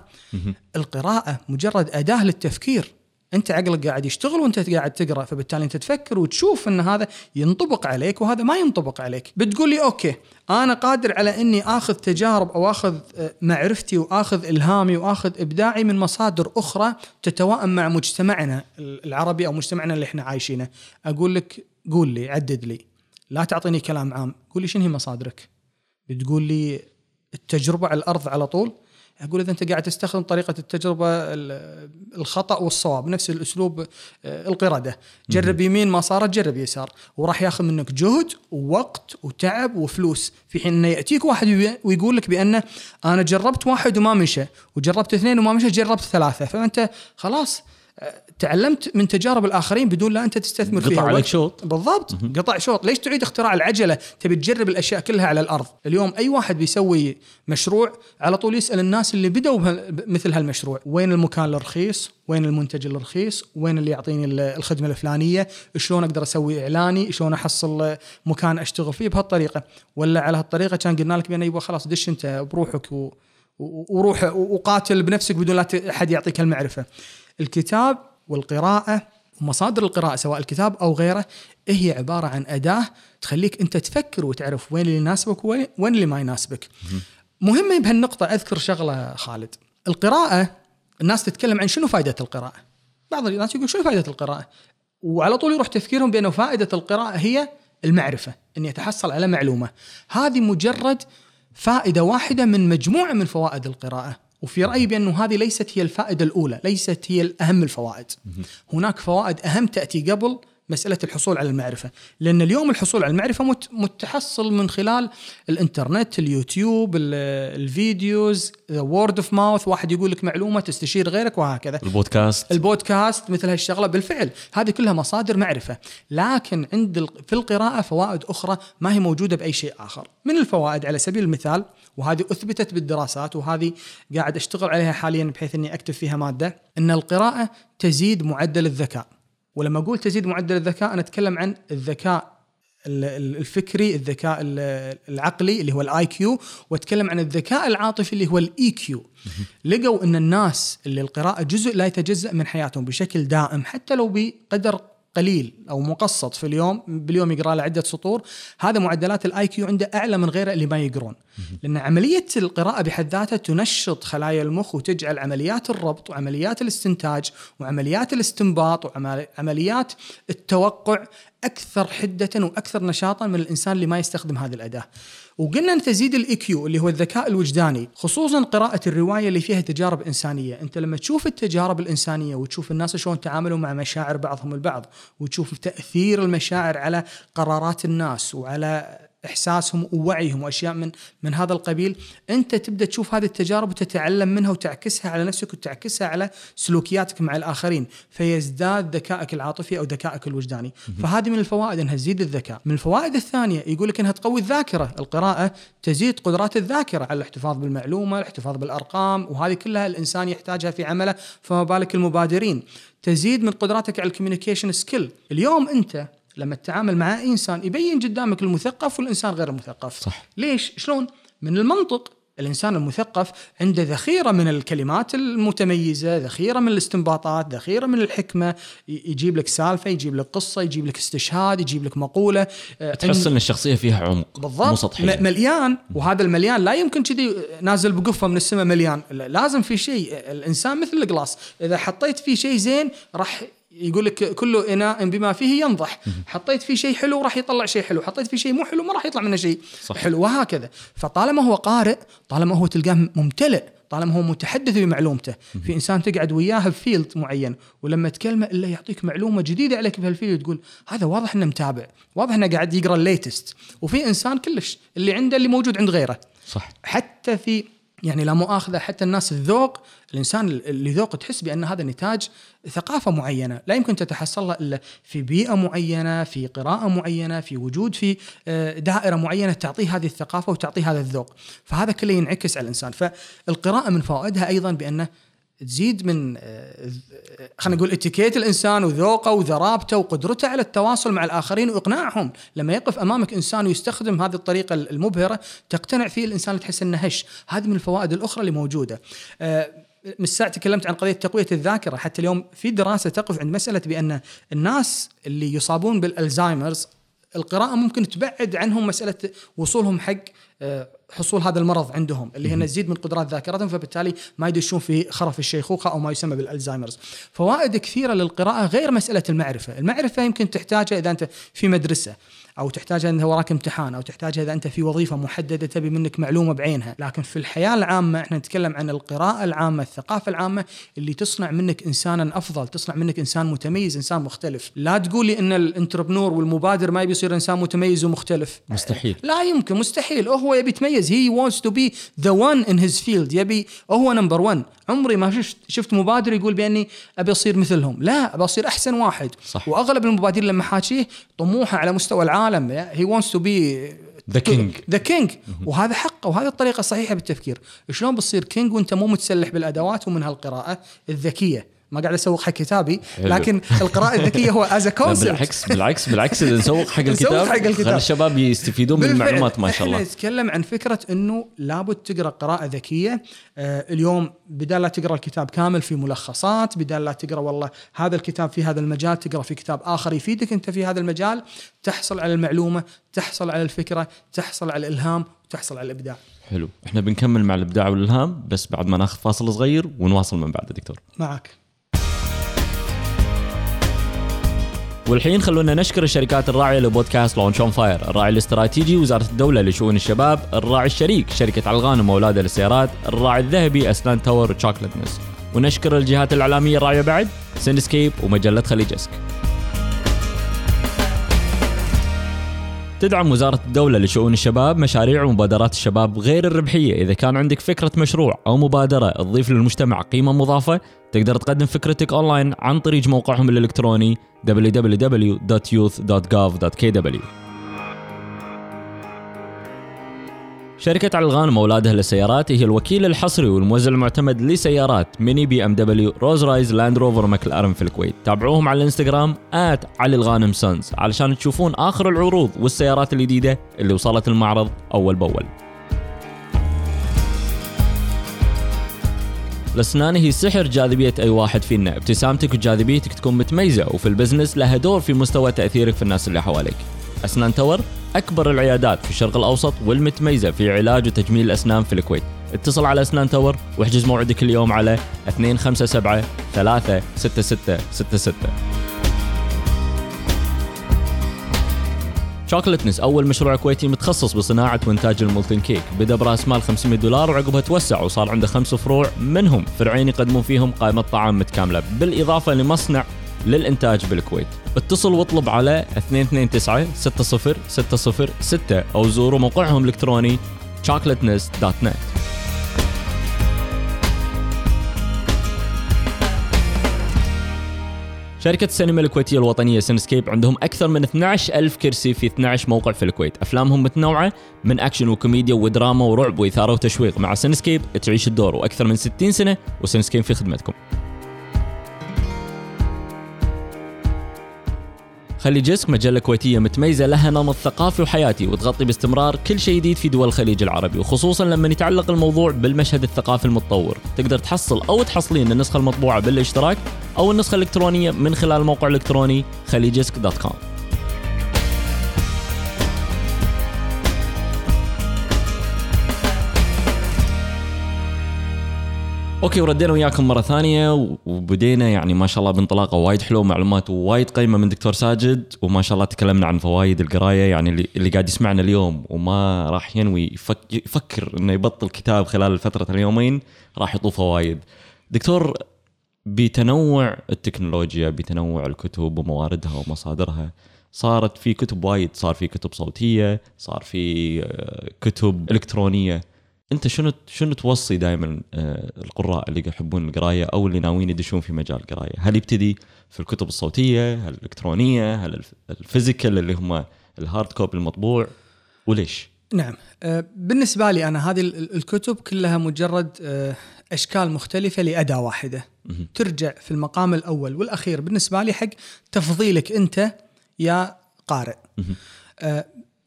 القراءة مجرد أداة للتفكير، انت عقلك قاعد يشتغل وانت قاعد تقرأ فبالتالي انت تفكر وتشوف إن هذا ينطبق عليك وهذا ما ينطبق عليك. بتقول لي أوكي أنا قادر على إني آخذ تجارب أو آخذ آه، معرفتي وآخذ إلهامي وآخذ إبداعي من مصادر أخرى تتوائم مع مجتمعنا العربي أو مجتمعنا اللي إحنا عايشينه. أقول لك قول لي عدد لي. لا تعطيني كلام عام. قول لي شنو هي مصادرك؟ بتقول لي التجربة على الأرض على طول؟ أقول إذا أنت قاعد تستخدم طريقة التجربة الخطأ والصواب نفس الأسلوب آه، القردة. جرب يمين ما صارت جرب يسار. وراح ياخذ منك جهد ووقت وتعب وفلوس. في حين إنه يأتيك واحد ويقول لك بأنه أنا جربت واحد وما مشى وجربت اثنين وما مشى جربت ثلاثة. فأنت خلاص تعلمت من تجارب الآخرين بدون لا أنت تستثمر فيها. قطع عليك شوط. بالضبط. قطع شوط. ليش تعيد اختراع العجلة؟ تبي تجرب الأشياء كلها على الأرض. اليوم أي واحد بيسوي مشروع على طول يسأل الناس اللي بدوا مثل هالمشروع. وين المكان الرخيص؟ وين المنتج الرخيص؟ وين اللي يعطيني الخدمة الفلانية؟ شلون أقدر أسوي إعلاني؟ شلون أحصل مكان أشتغل فيه؟ بهالطريقة. ولا على هالطريقة كان قلنا لك بانه يبغى خلاص دش أنت بروحك و وروح وقاتل بنفسك بدون لا أحد يعطيك المعرفة. الكتاب والقراءة ومصادر القراءة سواء الكتاب أو غيره هي عبارة عن أداة تخليك أنت تفكر وتعرف وين اللي يناسبك وين اللي ما يناسبك. مهمه بهالنقطة أذكر شغلة خالد. القراءة الناس تتكلم عن شنو فائدة القراءة؟ بعض الناس يقول شنو فائدة القراءة؟ وعلى طول يروح تفكيرهم بأنه فائدة القراءة هي المعرفة إني أتحصل على معلومة. هذه مجرد فائدة واحدة من مجموعة من فوائد القراءة. وفي رأيي بأنه هذه ليست هي الفائدة الأولى ليست هي الأهم الفوائد. هناك فوائد أهم تأتي قبل مسألة الحصول على المعرفة لأن اليوم الحصول على المعرفة مت- متحصل من خلال الإنترنت اليوتيوب ال- videos word of mouth واحد يقول لك معلومة تستشير غيرك وهكذا. البودكاست. البودكاست مثل هالشغلة بالفعل. هذه كلها مصادر معرفة. لكن عند في القراءة فوائد أخرى ما هي موجودة بأي شيء آخر. من الفوائد على سبيل المثال وهذه أثبتت بالدراسات وهذه قاعد أشتغل عليها حاليا بحيث إني أكتب فيها مادة إن القراءة تزيد معدل الذكاء. ولما أقول تزيد معدل الذكاء أنا أتكلم عن الذكاء ال- ال- الفكري الذكاء ال- العقلي اللي هو ال IQ وأتكلم عن الذكاء العاطفي اللي هو ال EQ لقوا إن الناس اللي القراءة جزء لا يتجزأ من حياتهم بشكل دائم حتى لو بقدر قليل أو مقسط في اليوم باليوم يقرأ له عدة سطور. هذا معدلات ال IQ عنده أعلى من غيره اللي ما يقرون. لأن عملية القراءة بحد ذاتها تنشط خلايا المخ وتجعل عمليات الربط وعمليات الاستنتاج وعمليات الاستنباط وعمليات التوقع أكثر حدة وأكثر نشاطا من الإنسان اللي ما يستخدم هذه الأداة. وقلنا أن تزيد ال EQ اللي هو الذكاء الوجداني، خصوصا قراءة الرواية اللي فيها تجارب إنسانية، أنت لما تشوف التجارب الإنسانية وتشوف الناس شلون تعاملوا مع مشاعر بعضهم البعض، وتشوف تأثير المشاعر على قرارات الناس وعلى إحساسهم ووعيهم وأشياء من من هذا القبيل. أنت تبدأ تشوف هذه التجارب وتتعلم منها وتعكسها على نفسك وتعكسها على سلوكياتك مع الآخرين فيزداد ذكائك العاطفي أو ذكائك الوجداني. فهذه من الفوائد أنها تزيد الذكاء. من الفوائد الثانية يقول لك أنها تقوي الذاكرة. القراءة تزيد قدرات الذاكرة على الاحتفاظ بالمعلومة الاحتفاظ بالأرقام وهذه كلها الإنسان يحتاجها في عمله فما بالك المبادرين. تزيد من قدراتك على ال communication skill. اليوم أنت لما تتعامل مع اي إنسان يبين قدامك المثقف والإنسان غير المثقف. صح. ليش؟ شلون؟ من المنطق الإنسان المثقف عنده ذخيرة من الكلمات المتميزة ذخيرة من الاستنباطات ذخيرة من الحكمة. يجيب لك سالفة يجيب لك قصة يجيب لك استشهاد يجيب لك مقولة. آه، تحس إن الشخصية فيها عمق مو بالضبط. سطحية. م- مليان. وهذا المليان لا يمكن كذي نازل بقفة من السماء مليان. لا- لازم في شيء. الإنسان مثل القلاص. إذا حطيت فيه شيء زين راح يقول لك كل إناء بما فيه ينضح. حطيت فيه شيء حلو راح يطلع شيء حلو حطيت فيه شيء مو حلو ما راح يطلع منه شيء صح. حلو وهكذا. فطالما هو قارئ طالما هو تلقاه ممتلئ طالما هو متحدث بمعلومته. في إنسان تقعد وياه ب field معين ولما تكلمه إلا يعطيك معلومة جديدة عليك بهال field تقول هذا واضح إنه متابع واضح إنه قاعد يقرأ ال latest وفي إنسان كلش اللي عنده اللي موجود عند غيره. صح. حتى في يعني لا مؤاخذة حتى الناس الذوق الإنسان اللي ذوق تحس بأن هذا نتاج ثقافة معينة. لا يمكن تتحصلها إلا في بيئة معينة في قراءة معينة في وجود في آه، دائرة معينة تعطيه هذه الثقافة وتعطيه هذا الذوق. فهذا كله ينعكس على الإنسان. فالقراءة من فوائدها أيضا بأنه تزيد من خلينا نقول اتيكيت الإنسان وذوقه وذرابته وقدرته على التواصل مع الآخرين وإقناعهم، لما يقف أمامك إنسان ويستخدم هذه الطريقة المبهرة تقتنع فيه الإنسان تحس إنه هش، هذه من الفوائد الأخرى اللي موجودة. آه، من ساعة تكلمت عن قضية تقوية الذاكرة، حتى اليوم في دراسة تقف عند مسألة بأن الناس اللي يصابون بالالزهايمرز القراءة ممكن تبعد عنهم مسألة وصولهم حق حصول هذا المرض عندهم اللي هي تزيد من قدرات ذاكرتهم فبالتالي ما يدشون في خرف الشيخوخة أو ما يسمى بالألزهايمرز فوائد كثيرة للقراءة غير مسألة المعرفة. المعرفة يمكن تحتاجها إذا أنت في مدرسة أو تحتاجها إذا وراك امتحان أو تحتاجها إذا أنت في وظيفة محددة تبي منك معلومة بعينها. لكن في الحياة العامة إحنا نتكلم عن القراءة العامة الثقافة العامة اللي تصنع منك إنسانا أفضل تصنع منك إنسان متميز إنسان مختلف. لا تقولي أن الانتربنور والمبادر ما يبي يصير إنسان متميز ومختلف. مستحيل. لا يمكن مستحيل. هو يبي يتميز. هي wants to be the one in his field. يبي هو number 1 عمري ما شفت شفت مبادر يقول بأني أبي أصير مثلهم. لا أبي أصير أحسن واحد. صح. وأغلب المبادرين لما حاكيه طموحه على مستوى العالم. he wants to be The king. the king وهذا حقه. وهذه الطريقة الصحيحة بالتفكير. شلون بتصير king وانت مو متسلح بالأدوات ومنها القراءة الذكية؟ ما قاعد أسوق حق كتابي. لكن القراءة الذكية هو as concept بالعكس بالعكس بالعكس نسوق حق نسوق الكتاب حق الكتاب. خلي الشباب يستفيدون من. المعلومات ما شاء الله. إحنا نتكلم عن فكرة إنه لابد تقرأ قراءة ذكية. آه اليوم بدال لا تقرأ الكتاب كامل في ملخصات بدال لا تقرأ والله هذا الكتاب في هذا المجال تقرأ في كتاب آخر يفيدك أنت في هذا المجال تحصل على المعلومة تحصل على الفكرة تحصل على الإلهام تحصل على الإبداع. حلو. إحنا بنكمل مع الإبداع والإلهام بس بعد ما ناخذ فاصل صغير ونواصل من بعد دكتور. معك والحين خلونا نشكر الشركات الراعية لبودكاست Launch on Fire، الراعي الاستراتيجي وزارة الدولة لشؤون الشباب، الراعي الشريك شركة علغانم وأولادها للسيارات، الراعي الذهبي أسنان Tower و Chocolateness. ونشكر الجهات الإعلامية الراعية بعد Cinescape ومجلة Khaleejesque. تدعم وزارة الدولة لشؤون الشباب مشاريع ومبادرات الشباب غير الربحية إذا كان عندك فكرة مشروع أو مبادرة تضيف للمجتمع قيمة مضافة تقدر تقدم فكرتك أونلاين عن طريق موقعهم الإلكتروني www.youth.gov.kw شركة علغان وأولادها للسيارات هي الوكيل الحصري والموزع المعتمد لسيارات Mini BMW Rolls-Royce Land Rover McLaren في الكويت. تابعوهم على الإنستغرام at علي الغانم Sons علشان تشوفون آخر العروض والسيارات الجديدة اللي وصلت المعرض أول بأول. الاسنان هي سحر جاذبية أي واحد فينا، ابتسامتك وجاذبيتك تكون متميزة وفي ال business لها دور في مستوى تأثيرك في الناس اللي حواليك. أسنان Tower أكبر العيادات في الشرق الأوسط والمتميزة في علاج وتجميل الأسنان في الكويت. اتصل على أسنان Tower واحجز موعدك اليوم على 257 36666 Chocolateness أول مشروع كويتي متخصص بصناعة وإنتاج ال molten cake. بدا براس مال 500 دولار وعقبها توسع وصار عنده خمس فروع منهم. فرعين يقدمون فيهم قائمة طعام متكاملة. بالإضافة لمصنع للإنتاج بالكويت. اتصل واطلب على 229 60 606 أو زوروا موقعهم الالكتروني chocolatness.net شركة السينما الكويتية الوطنية Cinescape عندهم أكثر من 12 ألف كرسي في 12 موقع في الكويت. أفلامهم متنوعة من أكشن وكوميديا ودراما ورعب وإثارة وتشويق. مع Cinescape تعيش الدور وأكثر من 60 سنة و Cinescape في خدمتكم. Khaleejesque مجلة كويتية متميزة لها نمط ثقافي وحياتي وتغطي باستمرار كل شيء جديد في دول الخليج العربي وخصوصا لما يتعلق الموضوع بالمشهد الثقافي المتطور. تقدر تحصل أو تحصلين النسخة المطبوعة بالاشتراك أو النسخة الإلكترونية من خلال الموقع الإلكتروني Khaleejesque dot com. Okay وردينا وياكم مرة ثانية وبدينا يعني ما شاء الله بانطلاقة وايد حلو معلومات وايد قيمة من دكتور ساجد وما شاء الله تكلمنا عن فوائد القراية يعني اللي, اللي قاعد يسمعنا اليوم وما راح ينوي يفك يفكر إنه يبطل كتاب خلال فترة اليومين راح يطوف فوائد. دكتور بتنوع التكنولوجيا بتنوع الكتب ومواردها ومصادرها صارت في كتب وايد صار في كتب صوتية صار في آه، كتب إلكترونية أنت شنو شنو توصي دائما آه، القراء اللي يحبون القراية أو اللي ناويين يدشون في مجال القراية؟ هل يبتدي في الكتب الصوتية؟ هل الإلكترونية؟ هل ال physical اللي هم ال hard copy المطبوع؟ وليش؟ نعم آه، بالنسبة لي أنا هذه الكتب كلها مجرد آه، أشكال مختلفة لأداة واحدة ترجع في المقام الأول والأخير بالنسبة لي حق تفضيلك أنت يا قارئ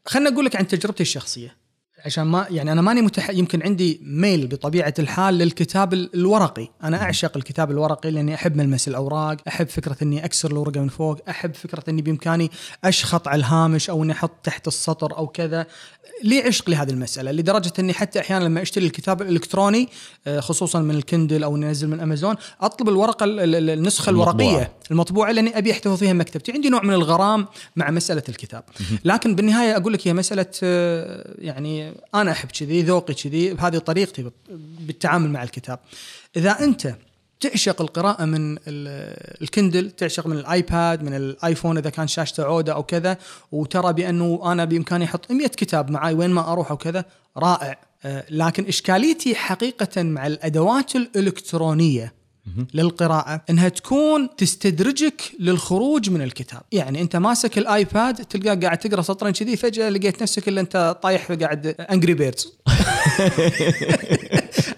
خلنا أقول لك عن تجربتي الشخصية عشان ما يعني أنا ماني متح... يمكن عندي ميل بطبيعة الحال للكتاب الورقي، أنا أعشق الكتاب الورقي لأني أحب ملمس الأوراق، أحب فكرة إني أكسر الورقة من فوق، أحب فكرة إني بإمكاني أشخط على الهامش أو إني أحط تحت السطر أو كذا، لي عشق لهذه المسألة لدرجة إني حتى أحيانا لما أشتري الكتاب الإلكتروني آه، خصوصا من الكندل أو أنزل من أمازون أطلب الورقة النسخة الورقية المطبوعة, المطبوعة لأني أبي أحتفظ فيها مكتبتي عندي نوع من الغرام مع مسألة الكتاب. لكن بالنهاية أقول لك هي مسألة آه، يعني أنا أحب كذي ذوقي كذي بهذه طريقتي بالتعامل مع الكتاب. إذا أنت تعشق القراءة من ال Kindle تعشق من ال iPad من ال iPhone إذا كان شاشته عودة أو كذا وترى بأنه أنا بإمكاني أحط 100 كتاب معي وين ما أروح أو كذا رائع. آه، لكن إشكاليتي حقيقة مع الأدوات الإلكترونية. للقراءة إنها تكون تستدرجك للخروج من الكتاب، يعني أنت ماسك ال iPad تلقاك قاعد تقرأ سطرين كذي فجأة لقيت نفسك اللي أنت طايح قاعد Angry Birds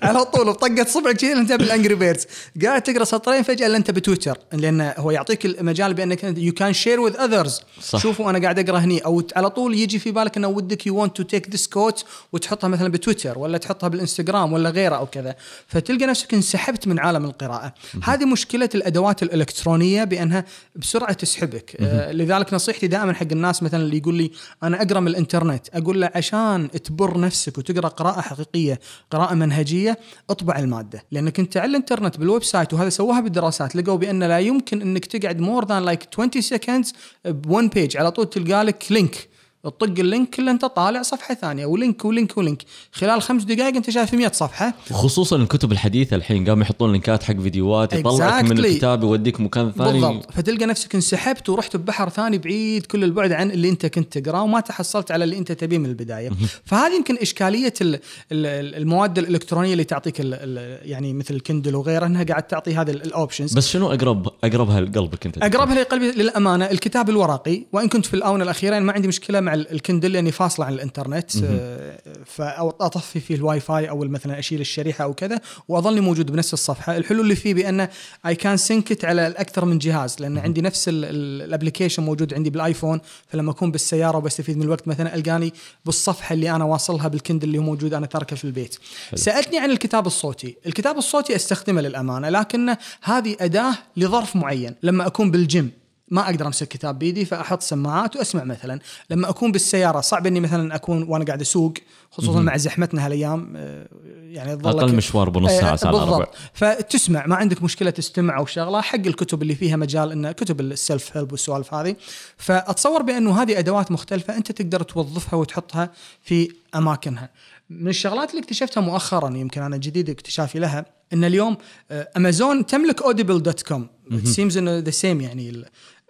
على طول بطقة صبعك كذا أنت بال Angry Birds قاعد تقرأ سطرين فجأة أنت بتويتر لأن هو يعطيك المجال بأنك you can share with others. شوفوا أنا قاعد أقرأ هني أو على طول يجي في بالك إنه ودك you want to take this quote وتحطها مثلا بتويتر ولا تحطها بالإنستغرام ولا غيره أو كذا. فتلقى نفسك انسحبت من عالم القراءة. هذه مشكلة الأدوات الإلكترونية بأنها بسرعة تسحبك. آه لذلك نصيحتي دائما حق الناس مثلا اللي يقول لي أنا أقرأ من الإنترنت أقول له عشان تبر نفسك وتقرأ قراءة حقيقية قراءة منهجية اطبع المادة. لأنك أنت على الإنترنت بال website وهذا سووها بالدراسات لقوا بأن لا يمكن أنك تقعد more than like 20 seconds ب one page على طول تلقى لك link تطق ال link كله انت طالع صفحة ثانية و link و link و link. خلال خمس دقائق انت شايف 100 صفحة. وخصوصا الكتب الحديثة الحين قاموا يحطون link ات حق فيديوهات يطلعك من Exactly. الكتاب يوديك مكان ثاني. بالضبط. فتلقى نفسك انسحبت ورحت ببحر ثاني بعيد كل البعد عن اللي انت كنت تقراه وما تحصلت على اللي انت تبيه من البداية. فهذه يمكن إشكالية ال- ال- المواد الإلكترونية اللي تعطيك يعني مثل ال Kindle وغيره إنها قاعد تعطي هذه ال options بس شنو أقرب أقربها لقلبك أنت؟ أقربها لقلبي للأمانة الكتاب الورقي. وإن كنت في الآونة الأخيرة ما عندي مشكلة مع ال Kindle لأني فاصله عن الإنترنت آه، فاطفي فيه الواي فاي أو مثلا أشيل الشريحة أو كذا وأظلني موجود بنفس الصفحة. الحلو اللي فيه بأنه I can sync it على أكثر من جهاز لأن عندي نفس ال application موجود عندي بال iPhone فلما أكون بالسيارة وبستفيد من الوقت مثلا ألقاني بالصفحة اللي أنا واصلها بال Kindle اللي هو موجود أنا تاركه في البيت. سألتني عن الكتاب الصوتي. الكتاب الصوتي أستخدمه للأمانة لكن هذه أداة لظرف معين. لما أكون بالجيم ما أقدر أمسك كتاب بيدي فأحط سماعات وأسمع مثلا. لما أكون بالسيارة صعب إني مثلا أكون وأنا قاعد أسوق خصوصا مع زحمتنا هالأيام آه، يعني أقل مشوار بنص ساعة آه، ساعه ربع. بالضبط. فتسمع ما عندك مشكلة تستمع أو شغلة حق الكتب اللي فيها مجال ان كتب ال self help والسوالف هذه. فأتصور بأنه هذه أدوات مختلفة أنت تقدر توظفها وتحطها في أماكنها. من الشغلات اللي اكتشفتها مؤخرا يمكن أنا جديد اكتشافي لها إن اليوم آه، امازون تملك Audible dot com seems إنه the same يعني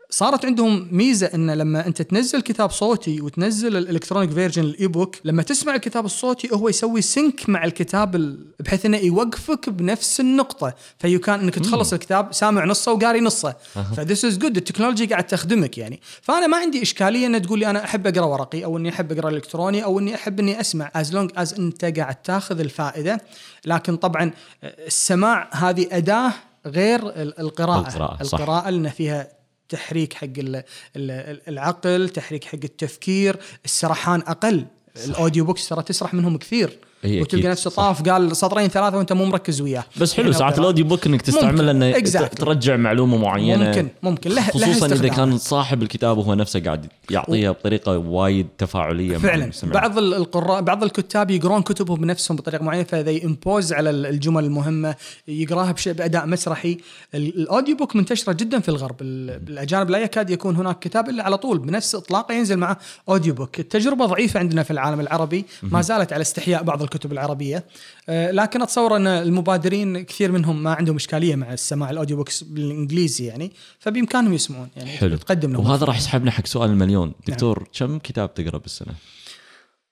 صارت عندهم ميزة إن لما أنت تنزل كتاب صوتي وتنزل ال electronic version ال e-book لما تسمع الكتاب الصوتي هو يسوي sync مع الكتاب ال- بحيث إنه يوقفك بنفس النقطة. ف you can إنك تخلص الكتاب سامع نصه وقاري نصه. ف this is good ال technology قاعد تخدمك يعني. فأنا ما عندي إشكالية ان تقول لي أنا أحب أقرأ ورقي أو إني أحب أقرأ إلكتروني أو إني أحب إني أسمع as long as أنت قاعد تاخذ الفائدة. لكن طبعا السماع هذه أداة غير القراءة، صح. القراءة لأن فيها تحريك حق ال- ال- العقل تحريك حق التفكير. السرحان أقل. ال audio books ترى تسرح منهم كثير. وتلقى أكيد، نفسه. طاف قال سطرين ثلاثة وأنت مو مركز وياه بس حلو يعني ساعات. ال audio book إنك. تستعمله انه Exactly. ترجع معلومة معينة ممكن ممكن له له خصوصا إذا استخدام. كان صاحب الكتاب هو نفسه قاعد يعطيها بطريقة وايد تفاعلية فعلا. بعض ال- القراء بعض الكتاب يقرون كتبهم بنفسهم بطريقة معينة ف the impose على ال- الجمل المهمة يقراها بشيء بأداء مسرحي ال- ال audio book منتشرة جدا في الغرب ال- الاجانب لا يكاد يكون هناك كتاب إلا على طول بنفس إطلاقه ينزل معه audio book التجربة ضعيفة عندنا في العالم العربي ما زالت على استحياء بعض الكتب العربية. آه، لكن أتصور أن المبادرين كثير منهم ما عندهم إشكالية مع السماع الأوديو بوكس بالإنجليزي يعني فبإمكانهم يسمعون يعني. حلو. تقدم لهم. وهذا راح يسحبنا حق سؤال المليون. نعم. دكتور كم كتاب تقرأ بالسنة؟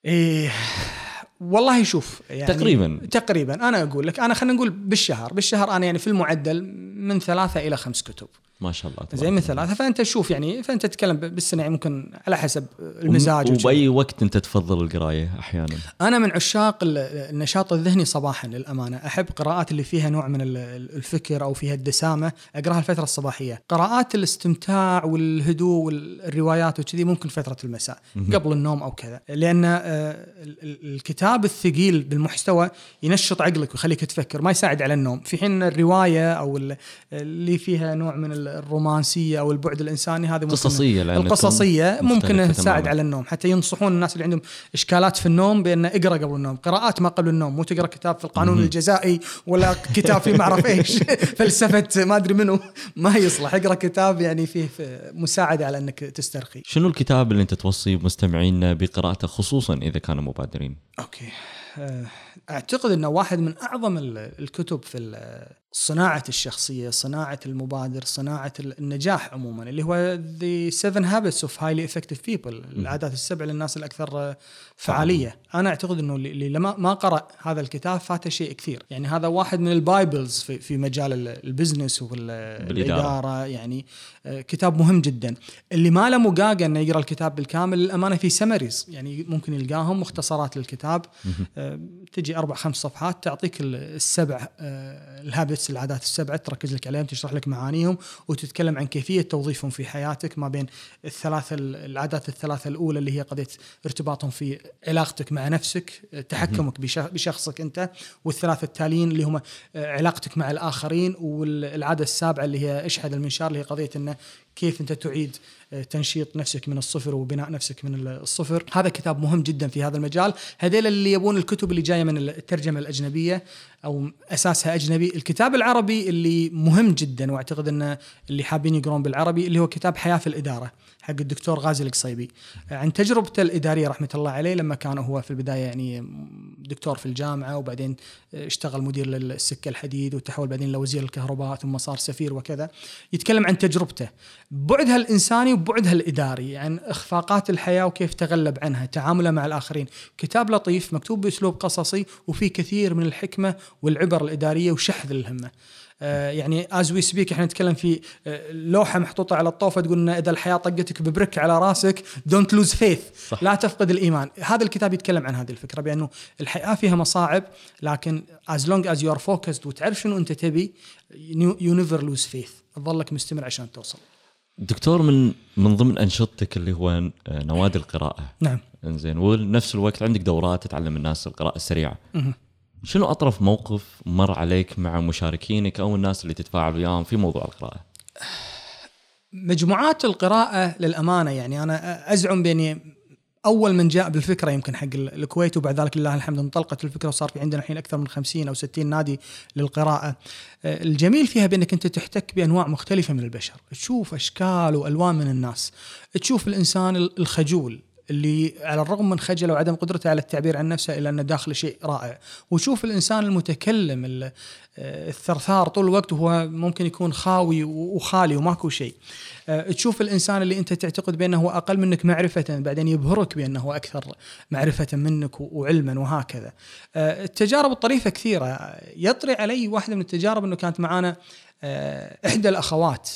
إيه والله شوف يعني تقريباً. تقريبا. أنا أقول لك أنا خلينا نقول بالشهر. بالشهر أنا يعني في المعدل من ثلاثة إلى خمس كتب. ما شاء الله زي من. ثلاثة فأنت تشوف يعني فأنت تتكلم بالسنه يعني ممكن على حسب المزاج. وبأي وقت أنت تفضل القراية أحيانا؟ أنا من عشاق ال- النشاط الذهني صباحا للأمانة. أحب قراءات اللي فيها نوع من ال- الفكر أو فيها الدسامة أقراها الفترة الصباحية. قراءات الاستمتاع والهدوء والروايات وكذي ممكن فترة المساء قبل النوم أو كذا. لأن آه، ال- ال- الكتاب الثقيل بالمحتوى ينشط عقلك ويخليك تفكر ما يساعد على النوم. في حين الرواية أو ال- اللي فيها نوع من الرومانسية أو البعد الإنساني هذه لأن القصصية ممكن تساعد. على النوم. حتى ينصحون الناس اللي عندهم إشكالات في النوم بأن اقرأ قبل النوم. قراءات ما قبل النوم. مو تقرأ كتاب في القانون الجزائي ولا كتاب في ما اعرف إيش. فلسفة ما أدري منو. ما يصلح. اقرأ كتاب يعني فيه فيه مساعدة على أنك تسترخي. شنو الكتاب اللي أنت توصي مستمعينا بقراءته خصوصا إذا كانوا مبادرين؟ أوكي. آه، أعتقد إنه واحد من أعظم ال- الكتب في صناعة الشخصية صناعة المبادر صناعة النجاح عموما اللي هو The Seven Habits of Highly Effective People العادات السبع للناس الأكثر فعالية. أنا أعتقد أنه اللي لما ما قرأ هذا الكتاب فاته شيء كثير. يعني هذا واحد من ال bibles في, في مجال ال business والإدارة يعني آه، كتاب مهم جدا. اللي ما له خلاقة أنه يقرأ الكتاب بالكامل للأمانة في summaries يعني ممكن يلقاهم مختصرات للكتاب. آه، تجي أربع خمس صفحات تعطيك السبع آه، الهابتس العادات السبعة تركز لك عليهم تشرح لك معانيهم وتتكلم عن كيفية توظيفهم في حياتك ما بين الثلاثة العادات الثلاثة الأولى اللي هي قضية ارتباطهم في علاقتك مع نفسك تحكمك بشخصك أنت والثلاثة التاليين اللي هم علاقتك مع الآخرين والعادة السابعة اللي هي اشحذ المنشار اللي هي قضية أنه كيف أنت تعيد آه، تنشيط نفسك من الصفر وبناء نفسك من الصفر. هذا كتاب مهم جدا في هذا المجال. هذيل اللي يبون الكتب اللي جاية من الترجمة الأجنبية أو أساسها أجنبي. الكتاب العربي اللي مهم جدا وأعتقد انه اللي حابين يقرون بالعربي اللي هو كتاب حياة في الإدارة حق الدكتور غازي القصيبي. عن تجربته الإدارية رحمة الله عليه لما كان هو في البداية يعني دكتور في الجامعة وبعدين اشتغل مدير للسكة الحديد وتحول بعدين لوزير الكهرباء ثم صار سفير وكذا. يتكلم عن تجربته. بعدها الإنساني وبعدها الإداري عن يعني إخفاقات الحياة وكيف تغلب عنها تعامله مع الآخرين. كتاب لطيف مكتوب بأسلوب قصصي وفي كثير من الحكمة والعبر الإدارية وشحذ الهمة. آه، يعني as we speak إحنا نتكلم في آه، لوحة محطوطة على الطوفة تقول إن إذا الحياة طقتك ب brick على راسك don't lose faith لا تفقد الإيمان. هذا الكتاب يتكلم عن هذه الفكرة بأنه الحياة فيها مصاعب لكن as long as you are focused وتعرف شنو أنت تبي you never lose faith تظلك مستمر عشان توصل. دكتور من من ضمن أنشطتك اللي هو آه، نوادي القراءة. نعم. إنزين وبنفس الوقت عندك دورات تعلم الناس القراءة السريعة. شنو أطرف موقف مر عليك مع مشاركينك أو الناس اللي تتفاعل وياهم في موضوع القراءة؟ مجموعات القراءة للأمانة يعني أنا أزعم بأني أول من جاء بالفكرة يمكن حق الكويت وبعد ذلك لله الحمد انطلقت الفكرة وصار في عندنا الحين أكثر من 50 أو 60 نادي للقراءة. الجميل فيها بأنك أنت تحتك بأنواع مختلفة من البشر. تشوف أشكال وألوان من الناس. تشوف الإنسان الخجول. اللي على الرغم من خجله وعدم قدرته على التعبير عن نفسه إلا أنه داخل شيء رائع. وشوف الإنسان المتكلم آه، الثرثار طول الوقت وهو ممكن يكون خاوي وخالي وماكو شيء. آه، تشوف الإنسان اللي أنت تعتقد بأنه هو أقل منك معرفة بعدين يبهرك بأنه أكثر معرفة منك وعلما وهكذا. آه، التجارب الطريفة كثيرة. يطري علي واحدة من التجارب إنه كانت معانا إحدى الأخوات.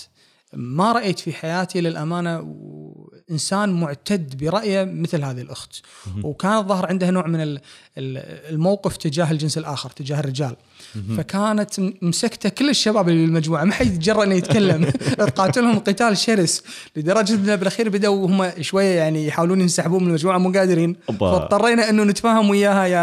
ما رأيت في حياتي للأمانة إنسان معتد برأيه مثل هذه الأخت. وكان ظهر عندها نوع من الموقف تجاه الجنس الآخر تجاه الرجال. فكانت مسكته كل الشباب اللي بالمجموعه ما حد يتجرأ إنه يتكلم. تقاتلهم قتال شرس لدرجة انه بالأخير بدأوا هم شوية يعني يحاولون ينسحبون من المجموعة مو قادرين. فاضطرينا إنه نتفاهم وياها يا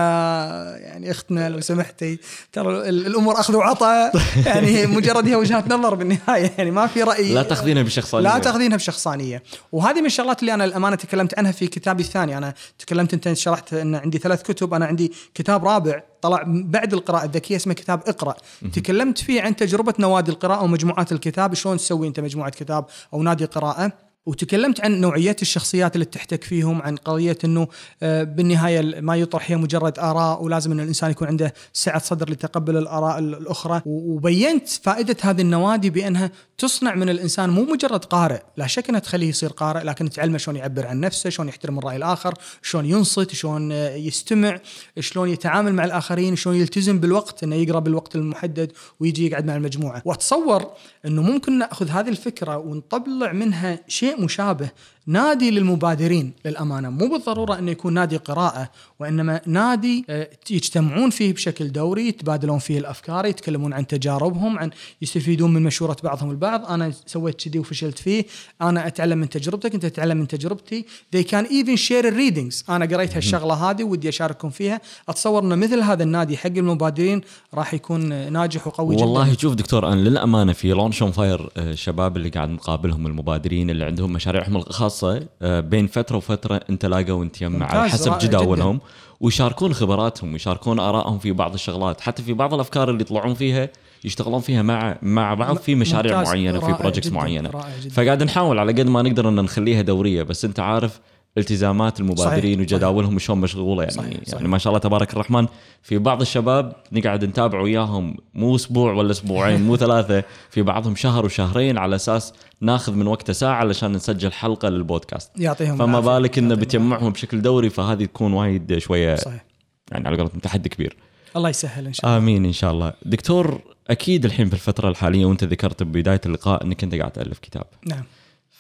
يعني أختنا لو سمحتي. ترى الأمور اخذ وعطاء يعني مجرد هي وجهات نظر بالنهاية. يعني ما في رأي. لا تأخذينها بشخصانية. لا تأخذينها بشخصانية. وهذه من الشغلات اللي أنا الأمانة تكلمت عنها في كتابي الثاني. أنا تكلمت أنت شرحت إن عندي ثلاث كتب. أنا عندي كتاب رابع طلع بعد القراءة الذكية اسمه كتاب اقرأ. تكلمت فيه عن تجربة نوادي القراءة ومجموعات الكتاب شلون تسوي أنت مجموعة كتاب أو نادي قراءة. وتكلمت عن نوعية الشخصيات اللي تحتك فيهم عن قضية أنه آه، بالنهاية ما يطرح هي مجرد آراء ولازم أن الإنسان يكون عنده سعة صدر لتقبل الآراء الأخرى. وبينت فائدة هذه النوادي بأنها تصنع من الإنسان مو مجرد قارئ. لا شك أنها تخليه يصير قارئ لكن تعلمه شلون يعبر عن نفسه شلون يحترم الرأي الآخر شلون ينصت شلون يستمع شلون يتعامل مع الآخرين شلون يلتزم بالوقت أنه يقرأ بالوقت المحدد ويجي يقعد مع المجموعة. وأتصور أنه ممكن نأخذ هذه الفكرة ونطلع منها شيء مشابه. نادي للمبادرين للأمانة. مو بالضرورة انه يكون نادي قراءة وإنما نادي آه، يجتمعون فيه بشكل دوري يتبادلون فيه الأفكار يتكلمون عن تجاربهم عن يستفيدون من مشورة بعضهم البعض. أنا سويت كذي وفشلت فيه. أنا أتعلم من تجربتك أنت تتعلم من تجربتي. They can even share readings. أنا قريت هالشغلة هذه ودي أشارككم فيها. أتصور انه مثل هذا النادي حق المبادرين راح يكون ناجح وقوي والله جدا. والله شوف دكتور أنا للأمانة في Launch on Fire الشباب اللي قاعد نقابلهم المبادرين اللي عندهم مشاريعهم الخاصة الخاصه آه، بين فترة وفترة انت لاقوا وانت يم على حسب جداولهم ويشاركون خبراتهم ويشاركون آرائهم في بعض الشغلات. حتى في بعض الأفكار اللي يطلعون فيها يشتغلون فيها مع مع بعض في مشاريع معينة في بروجكتس معينة. فقاعد نحاول على قد ما نقدر إن نخليها دورية بس أنت عارف التزامات المبادرين صحيح، وجداولهم وشلون مشغولة يعني. صحيح، صحيح. يعني ما شاء الله تبارك الرحمن. في بعض الشباب نقعد نتابع وياهم مو أسبوع ولا أسبوعين مو ثلاثة في بعضهم شهر وشهرين على أساس ناخذ من وقته ساعة علشان نسجل حلقة للبودكاست. يعطيهم فما. بالك إنه بتجمعهم بشكل دوري فهذه تكون وايد شوية. صحيح. يعني على قولتهم تحدي كبير. الله يسهل إن شاء الله. آمين إن شاء الله. دكتور أكيد الحين في الفترة الحالية وأنت ذكرت ببداية اللقاء إنك أنت قاعد تألف كتاب. نعم.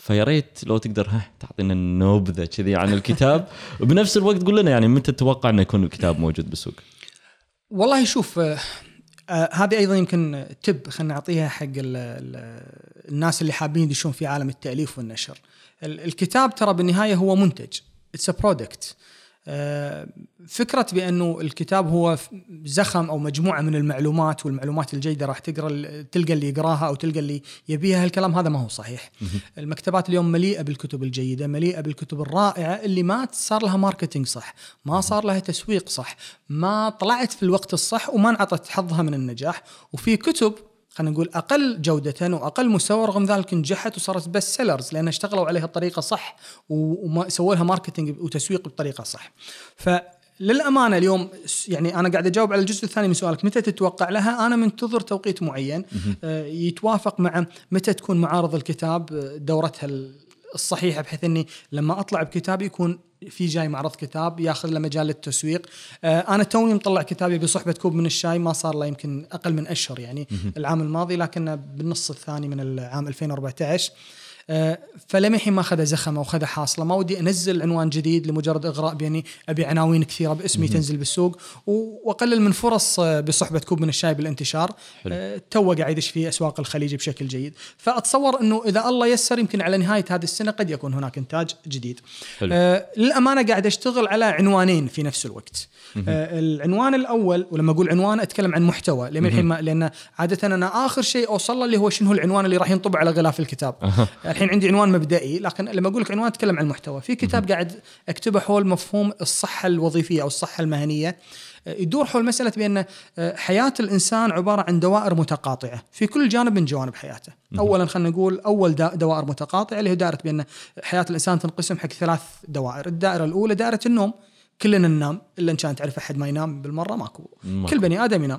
فيا ريت لو تقدر ها تعطينا نبذه كذي عن الكتاب وبنفس الوقت قول لنا يعني متى تتوقع إنه يكون الكتاب موجود بالسوق؟ والله شوف آه، آه، هذه أيضا يمكن تب خلينا نعطيها حق ال ال الناس اللي حابين يدشون في عالم التأليف والنشر. ال- الكتاب ترى بالنهاية هو منتج it's product فكرة بأنه الكتاب هو زخم أو مجموعة من المعلومات والمعلومات الجيدة راح تقرأ ال- تلقى اللي يقراها أو تلقى اللي يبيها الكلام هذا ما هو صحيح. المكتبات اليوم مليئة بالكتب الجيدة، مليئة بالكتب الرائعة اللي ما صار لها marketing صح، ما صار لها تسويق صح، ما طلعت في الوقت الصح وما انعطت حظها من النجاح، وفي كتب خلينا نقول أقل جودة وأقل مستوى رغم ذلك نجحت وصارت best sellers لأن اشتغلوا عليها بطريقة صح و- وما سووا لها marketing وتسويق بطريقة صح. فللأمانة اليوم س- يعني أنا قاعد أجاوب على الجزء الثاني من سؤالك متى تتوقع لها؟ أنا منتظر توقيت معين آه، يتوافق مع متى تكون معارض الكتاب آه، دورتها ال- الصحيحة بحيث إني لما أطلع بكتاب يكون في جاي معرض كتاب ياخذ له مجال للتسويق. آه، أنا توني مطلع كتابي بصحبة كوب من الشاي ما صار له يمكن أقل من أشهر يعني العام الماضي لكنه بالنص الثاني من العام 2014 آه، فلمحي ما اخذ زخمه واخذ حاصله. ما ودي أنزل عنوان جديد لمجرد إغراء باني أبي عناوين كثيرة باسمي تنزل بالسوق. وأقلل من فرص آه، بصحبة كوب من الشاي بالانتشار. آه، تو قاعد يدش في أسواق الخليج بشكل جيد. فأتصور إنه إذا الله يسر يمكن على نهاية هذه السنة قد يكون هناك إنتاج جديد. حلو. آه للأمانة قاعد أشتغل على عنوانين في نفس الوقت. آه العنوان الأول ولما أقول عنوان أتكلم عن محتوى. لأن عادة أنا آخر شيء أوصل له اللي هو شنو العنوان اللي راح ينطبع على غلاف الكتاب. الحين عندي عنوان مبدئي لكن لما أقول لك عنوان أتكلم عن المحتوى. في كتاب قاعد أكتبه حول مفهوم الصحة الوظيفية أو الصحة المهنية. يدور حول مسألة بأن آه، حياة الإنسان عبارة عن دوائر متقاطعة. في كل جانب من جوانب حياته. اولا خلينا نقول أول دوائر متقاطعة اللي هي دائرة بأن حياة الإنسان تنقسم حق ثلاث دوائر، الدائرة الأولى دائرة النوم. كلنا ننام إلا إن كان تعرف أحد ما ينام بالمرة ماكو. كل بني آدم ينام.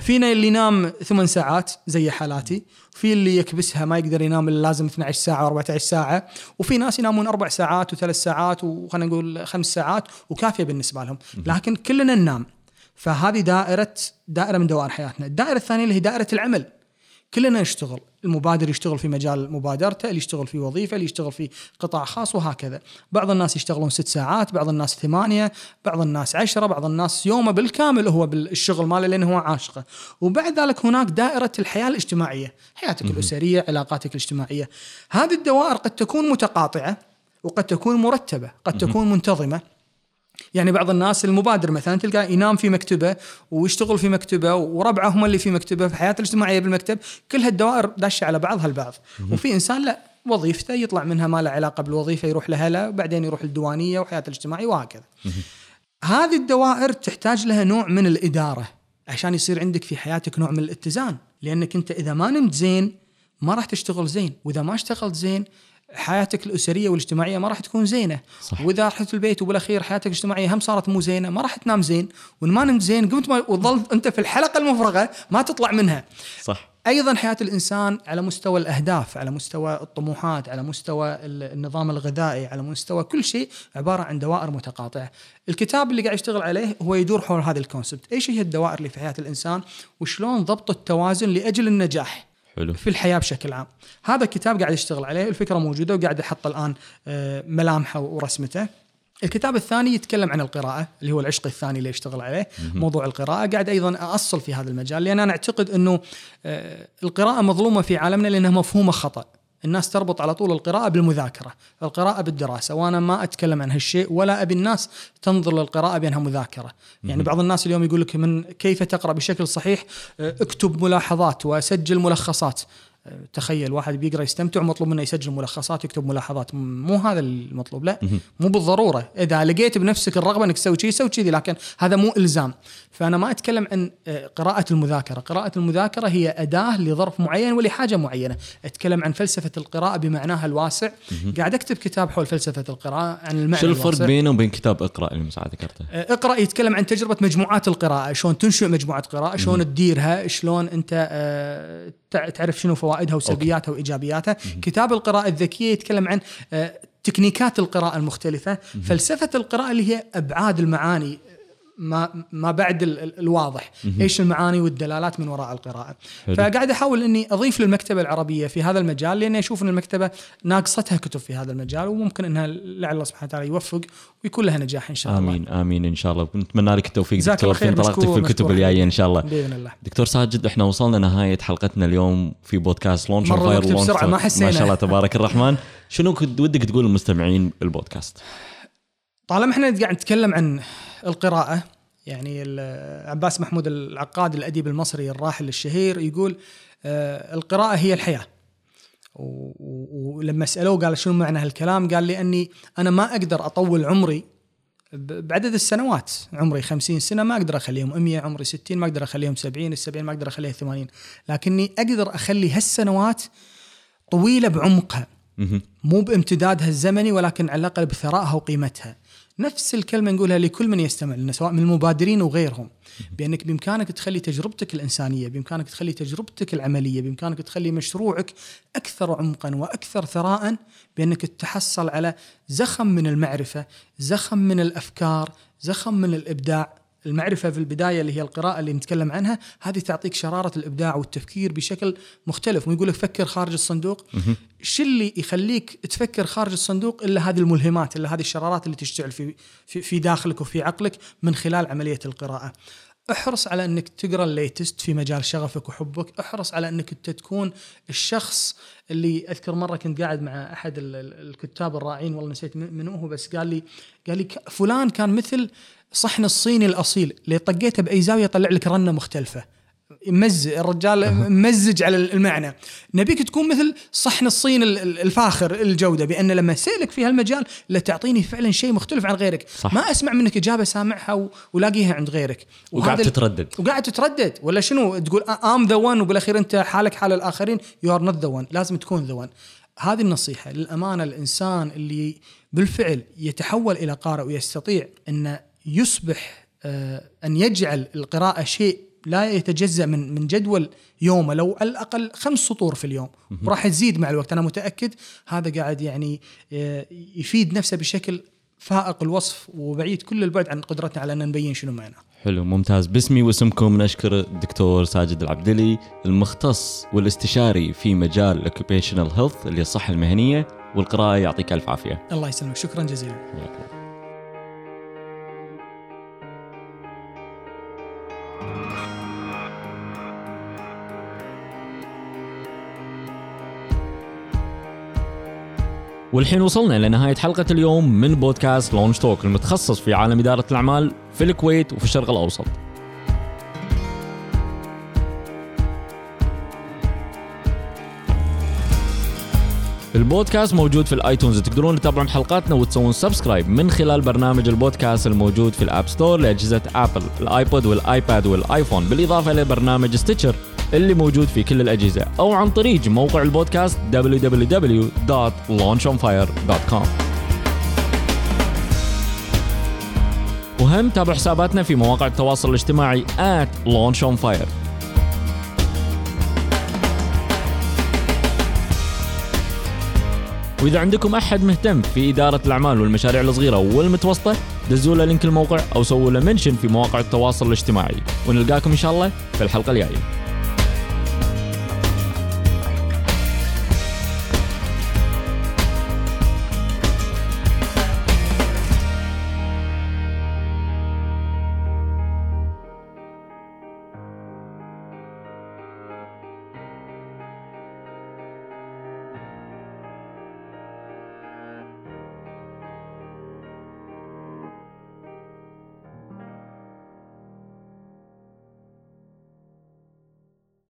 فينا اللي ينام ثمان ساعات زي حالاتي في اللي يكبسها ما يقدر ينام إلا لازم 12 ساعة و14 ساعة وفي ناس ينامون أربع ساعات وثلاث ساعات وخلينا نقول خمس ساعات وكافية بالنسبة لهم. لكن كلنا ننام. فهذه دائرة دائرة من دوائر حياتنا. الدائرة الثانية اللي هي دائرة العمل. كلنا نشتغل المبادر يشتغل في مجال مبادرته اللي يشتغل في وظيفة اللي يشتغل في قطاع خاص وهكذا. بعض الناس يشتغلون ست ساعات بعض الناس ثمانية بعض الناس عشرة بعض الناس يومه بالكامل هو بالشغل ماله لأنه هو عاشقه. وبعد ذلك هناك دائرة الحياة الاجتماعية. حياتك الأسرية علاقاتك الاجتماعية. هذه الدوائر قد تكون متقاطعة وقد تكون مرتبة قد تكون منتظمة يعني بعض الناس المبادر مثلا تلقاه ينام في مكتبة ويشتغل في مكتبة وربعه هم اللي في مكتبة في حياته الاجتماعية بالمكتب كل هالدوائر داشه على بعضها البعض وفي إنسان لا وظيفته يطلع منها ما له علاقة بالوظيفة يروح لها لا وبعدين يروح الديوانيه وحياته الاجتماعية وهكذا. هذه الدوائر تحتاج لها نوع من الإدارة عشان يصير عندك في حياتك نوع من الاتزان لأنك أنت إذا ما نمت زين ما راح تشتغل زين وإذا ما اشتغلت زين حياتك الأسرية والاجتماعية ما راح تكون زينة. صح. وإذا رحت البيت وبالأخير حياتك الاجتماعية هم صارت مو زينة ما راح تنام زين. وإن ما نمت زين قمت ما وظلت أنت في الحلقة المفرغة ما تطلع منها. صح. أيضا حياة الإنسان على مستوى الأهداف على مستوى الطموحات على مستوى ال- النظام الغذائي على مستوى كل شيء عبارة عن دوائر متقاطعة. الكتاب اللي قاعد يشتغل عليه هو يدور حول هذا الكونسبت إيش هي الدوائر اللي في حياة الإنسان؟ وشلون ضبط التوازن لأجل النجاح؟ حلو في الحياة بشكل عام. هذا الكتاب قاعد يشتغل عليه، الفكرة موجودة وقاعد أحط الآن آه، ملامحه ورسمته. الكتاب الثاني يتكلم عن القراءة اللي هو العشق الثاني اللي يشتغل عليه موضوع القراءة قاعد أيضا أصل في هذا المجال لأن أنا أعتقد أنه آه، القراءة مظلومة في عالمنا لأنها مفهومة خطأ الناس تربط على طول القراءة بالمذاكرة القراءة بالدراسة وأنا ما أتكلم عن هالشيء ولا أبي الناس تنظر للقراءة بأنها مذاكرة. يعني بعض الناس اليوم يقول لك من كيف تقرأ بشكل صحيح اكتب ملاحظات وسجل ملخصات. تخيل واحد بيقرأ يستمتع ومطلوب منه يسجل ملخصات يكتب ملاحظات. مو هذا المطلوب لا. مو بالضرورة. إذا لقيت بنفسك الرغبة إنك تسوي شيء سوي كذي لكن هذا مو إلزام. فأنا ما أتكلم عن آه، قراءة المذاكرة. قراءة المذاكرة هي أداة لظرف معين ولحاجة معينة. أتكلم عن فلسفة القراءة بمعناها الواسع. قاعد أكتب كتاب حول فلسفة القراءة عن المعنى شو الفرق. بينه وبين كتاب اقرأ اللي مساعد ذكرته؟ آه، اقرأ يتكلم عن تجربة مجموعات القراءة. شلون تنشئ مجموعة قراءة؟ شلون تديرها؟ شلون أنت آه، تعرف شنو فوائدها وسلبياتها وإيجابياتها. كتاب القراءة الذكية يتكلم عن آه، تكنيكات القراءة المختلفة. فلسفة القراءة اللي هي أبعاد المعاني ما ما بعد ال- ال- الواضح إيش المعاني والدلالات من وراء القراءة حلو. فقاعد أحاول إني أضيف للمكتبة العربية في هذا المجال لاني أشوف إن المكتبة ناقصتها كتب في هذا المجال وممكن إنها لعل الله سبحانه وتعالى يوفق ويكون لها نجاح إن شاء الله آمين آمين إن شاء الله ونتمنى لك التوفيق دكتور في انطلاقتك في الكتب الجاية إن. شاء الله بإذن الله دكتور ساجد إحنا وصلنا نهايه حلقتنا اليوم في بودكاست لونش بسرعة، Talk. ما حسينا. ما شاء الله تبارك الرحمن شنو ودك تقول للمستمعين البودكاست؟ طالما إحنا قاعد نتكلم عن القراءة. يعني عباس محمود العقاد الأديب المصري الراحل الشهير يقول آه، القراءة هي الحياة. ولما سألوه قال شنو معنى هالكلام قال لي أني أنا ما أقدر أطول عمري بعدد السنوات. عمري 50 سنة ما أقدر أخليهم 100 عمري 60 ما أقدر أخليهم 70 السبعين ما أقدر أخليها 80 لكني أقدر أخلي هالسنوات طويلة بعمقها. مو بامتدادها الزمني ولكن على الأقل بثرائها وقيمتها. نفس الكلمة نقولها لكل من يستمع لنا سواء من المبادرين وغيرهم. بأنك بإمكانك تخلي تجربتك الإنسانية، بإمكانك تخلي تجربتك العملية، بإمكانك تخلي مشروعك أكثر عمقا وأكثر ثراء بأنك تحصل على زخم من المعرفة، زخم من الأفكار، زخم من الإبداع، المعرفة في البداية اللي هي القراءة اللي نتكلم عنها هذه تعطيك شرارة الإبداع والتفكير بشكل مختلف. ويقول لك فكر خارج الصندوق. شو اللي يخليك تفكر خارج الصندوق؟ إلا هذه الملهمات إلا هذه الشرارات اللي تشتعل في, في, في داخلك وفي عقلك من خلال عملية القراءة. احرص على إنك تقرأ الليتست في مجال شغفك وحبك، احرص على إنك أنت تكون الشخص اللي أذكر مرة كنت قاعد مع أحد ال- ال- الكتاب الرائعين والله نسيت من هو بس قال لي قال لي فلان كان مثل صحن الصيني الأصيل. اللي طقيته بأي زاوية يطلع لك رنة مختلفة. مز الرجال ممزج على المعنى. نبيك تكون مثل صحن الصين ال- ال- الفاخر الجودة بأن لما اسالك في هالمجال لا تعطيني فعلا شيء مختلف عن غيرك. صح. ما أسمع منك إجابة سامعها ولاقيها عند غيرك. وقاعد تتردد. وقاعد تتردد. ولا شنو؟ تقول I'm the one وبالأخير أنت حالك حال الآخرين. you are not the one لازم تكون the one هذه النصيحة للأمانة الإنسان اللي بالفعل يتحول إلى قارئ ويستطيع أن يصبح آه، أن يجعل القراءة شيء لا يتجزأ من من جدول يومه. لو على الأقل خمس سطور في اليوم. وراح تزيد مع الوقت. أنا متأكد هذا قاعد يعني آه، يفيد نفسه بشكل فائق الوصف وبعيد كل البعد عن قدرتنا على أن نبين شنو معناه. حلو ممتاز. باسمي واسمكم نشكر الدكتور ساجد العبدلي المختص والاستشاري في مجال ال occupational health اللي الصحة المهنية والقراءة يعطيك ألف عافية. الله يسلمك. شكرا جزيلا. والحين وصلنا لنهاية حلقة اليوم من بودكاست لونش توك المتخصص في عالم إدارة الأعمال في الكويت وفي الشرق الأوسط. البودكاست موجود في ال iTunes تقدرون تتابعون حلقاتنا وتسوون subscribe من خلال برنامج البودكاست الموجود في ال App Store لأجهزة Apple ال iPod وال iPad وال iPhone بالإضافة إلى برنامج Stitcher. اللي موجود في كل الأجهزة أو عن طريق موقع ال podcast www.launchonfire.com وهم تابعوا حساباتنا في مواقع التواصل الاجتماعي at launchonfire وإذا عندكم أحد مهتم في إدارة الأعمال والمشاريع الصغيرة والمتوسطة دزوا له لينك الموقع أو سووا له منشن في مواقع التواصل الاجتماعي. ونلقاكم إن شاء الله في الحلقة الجاية.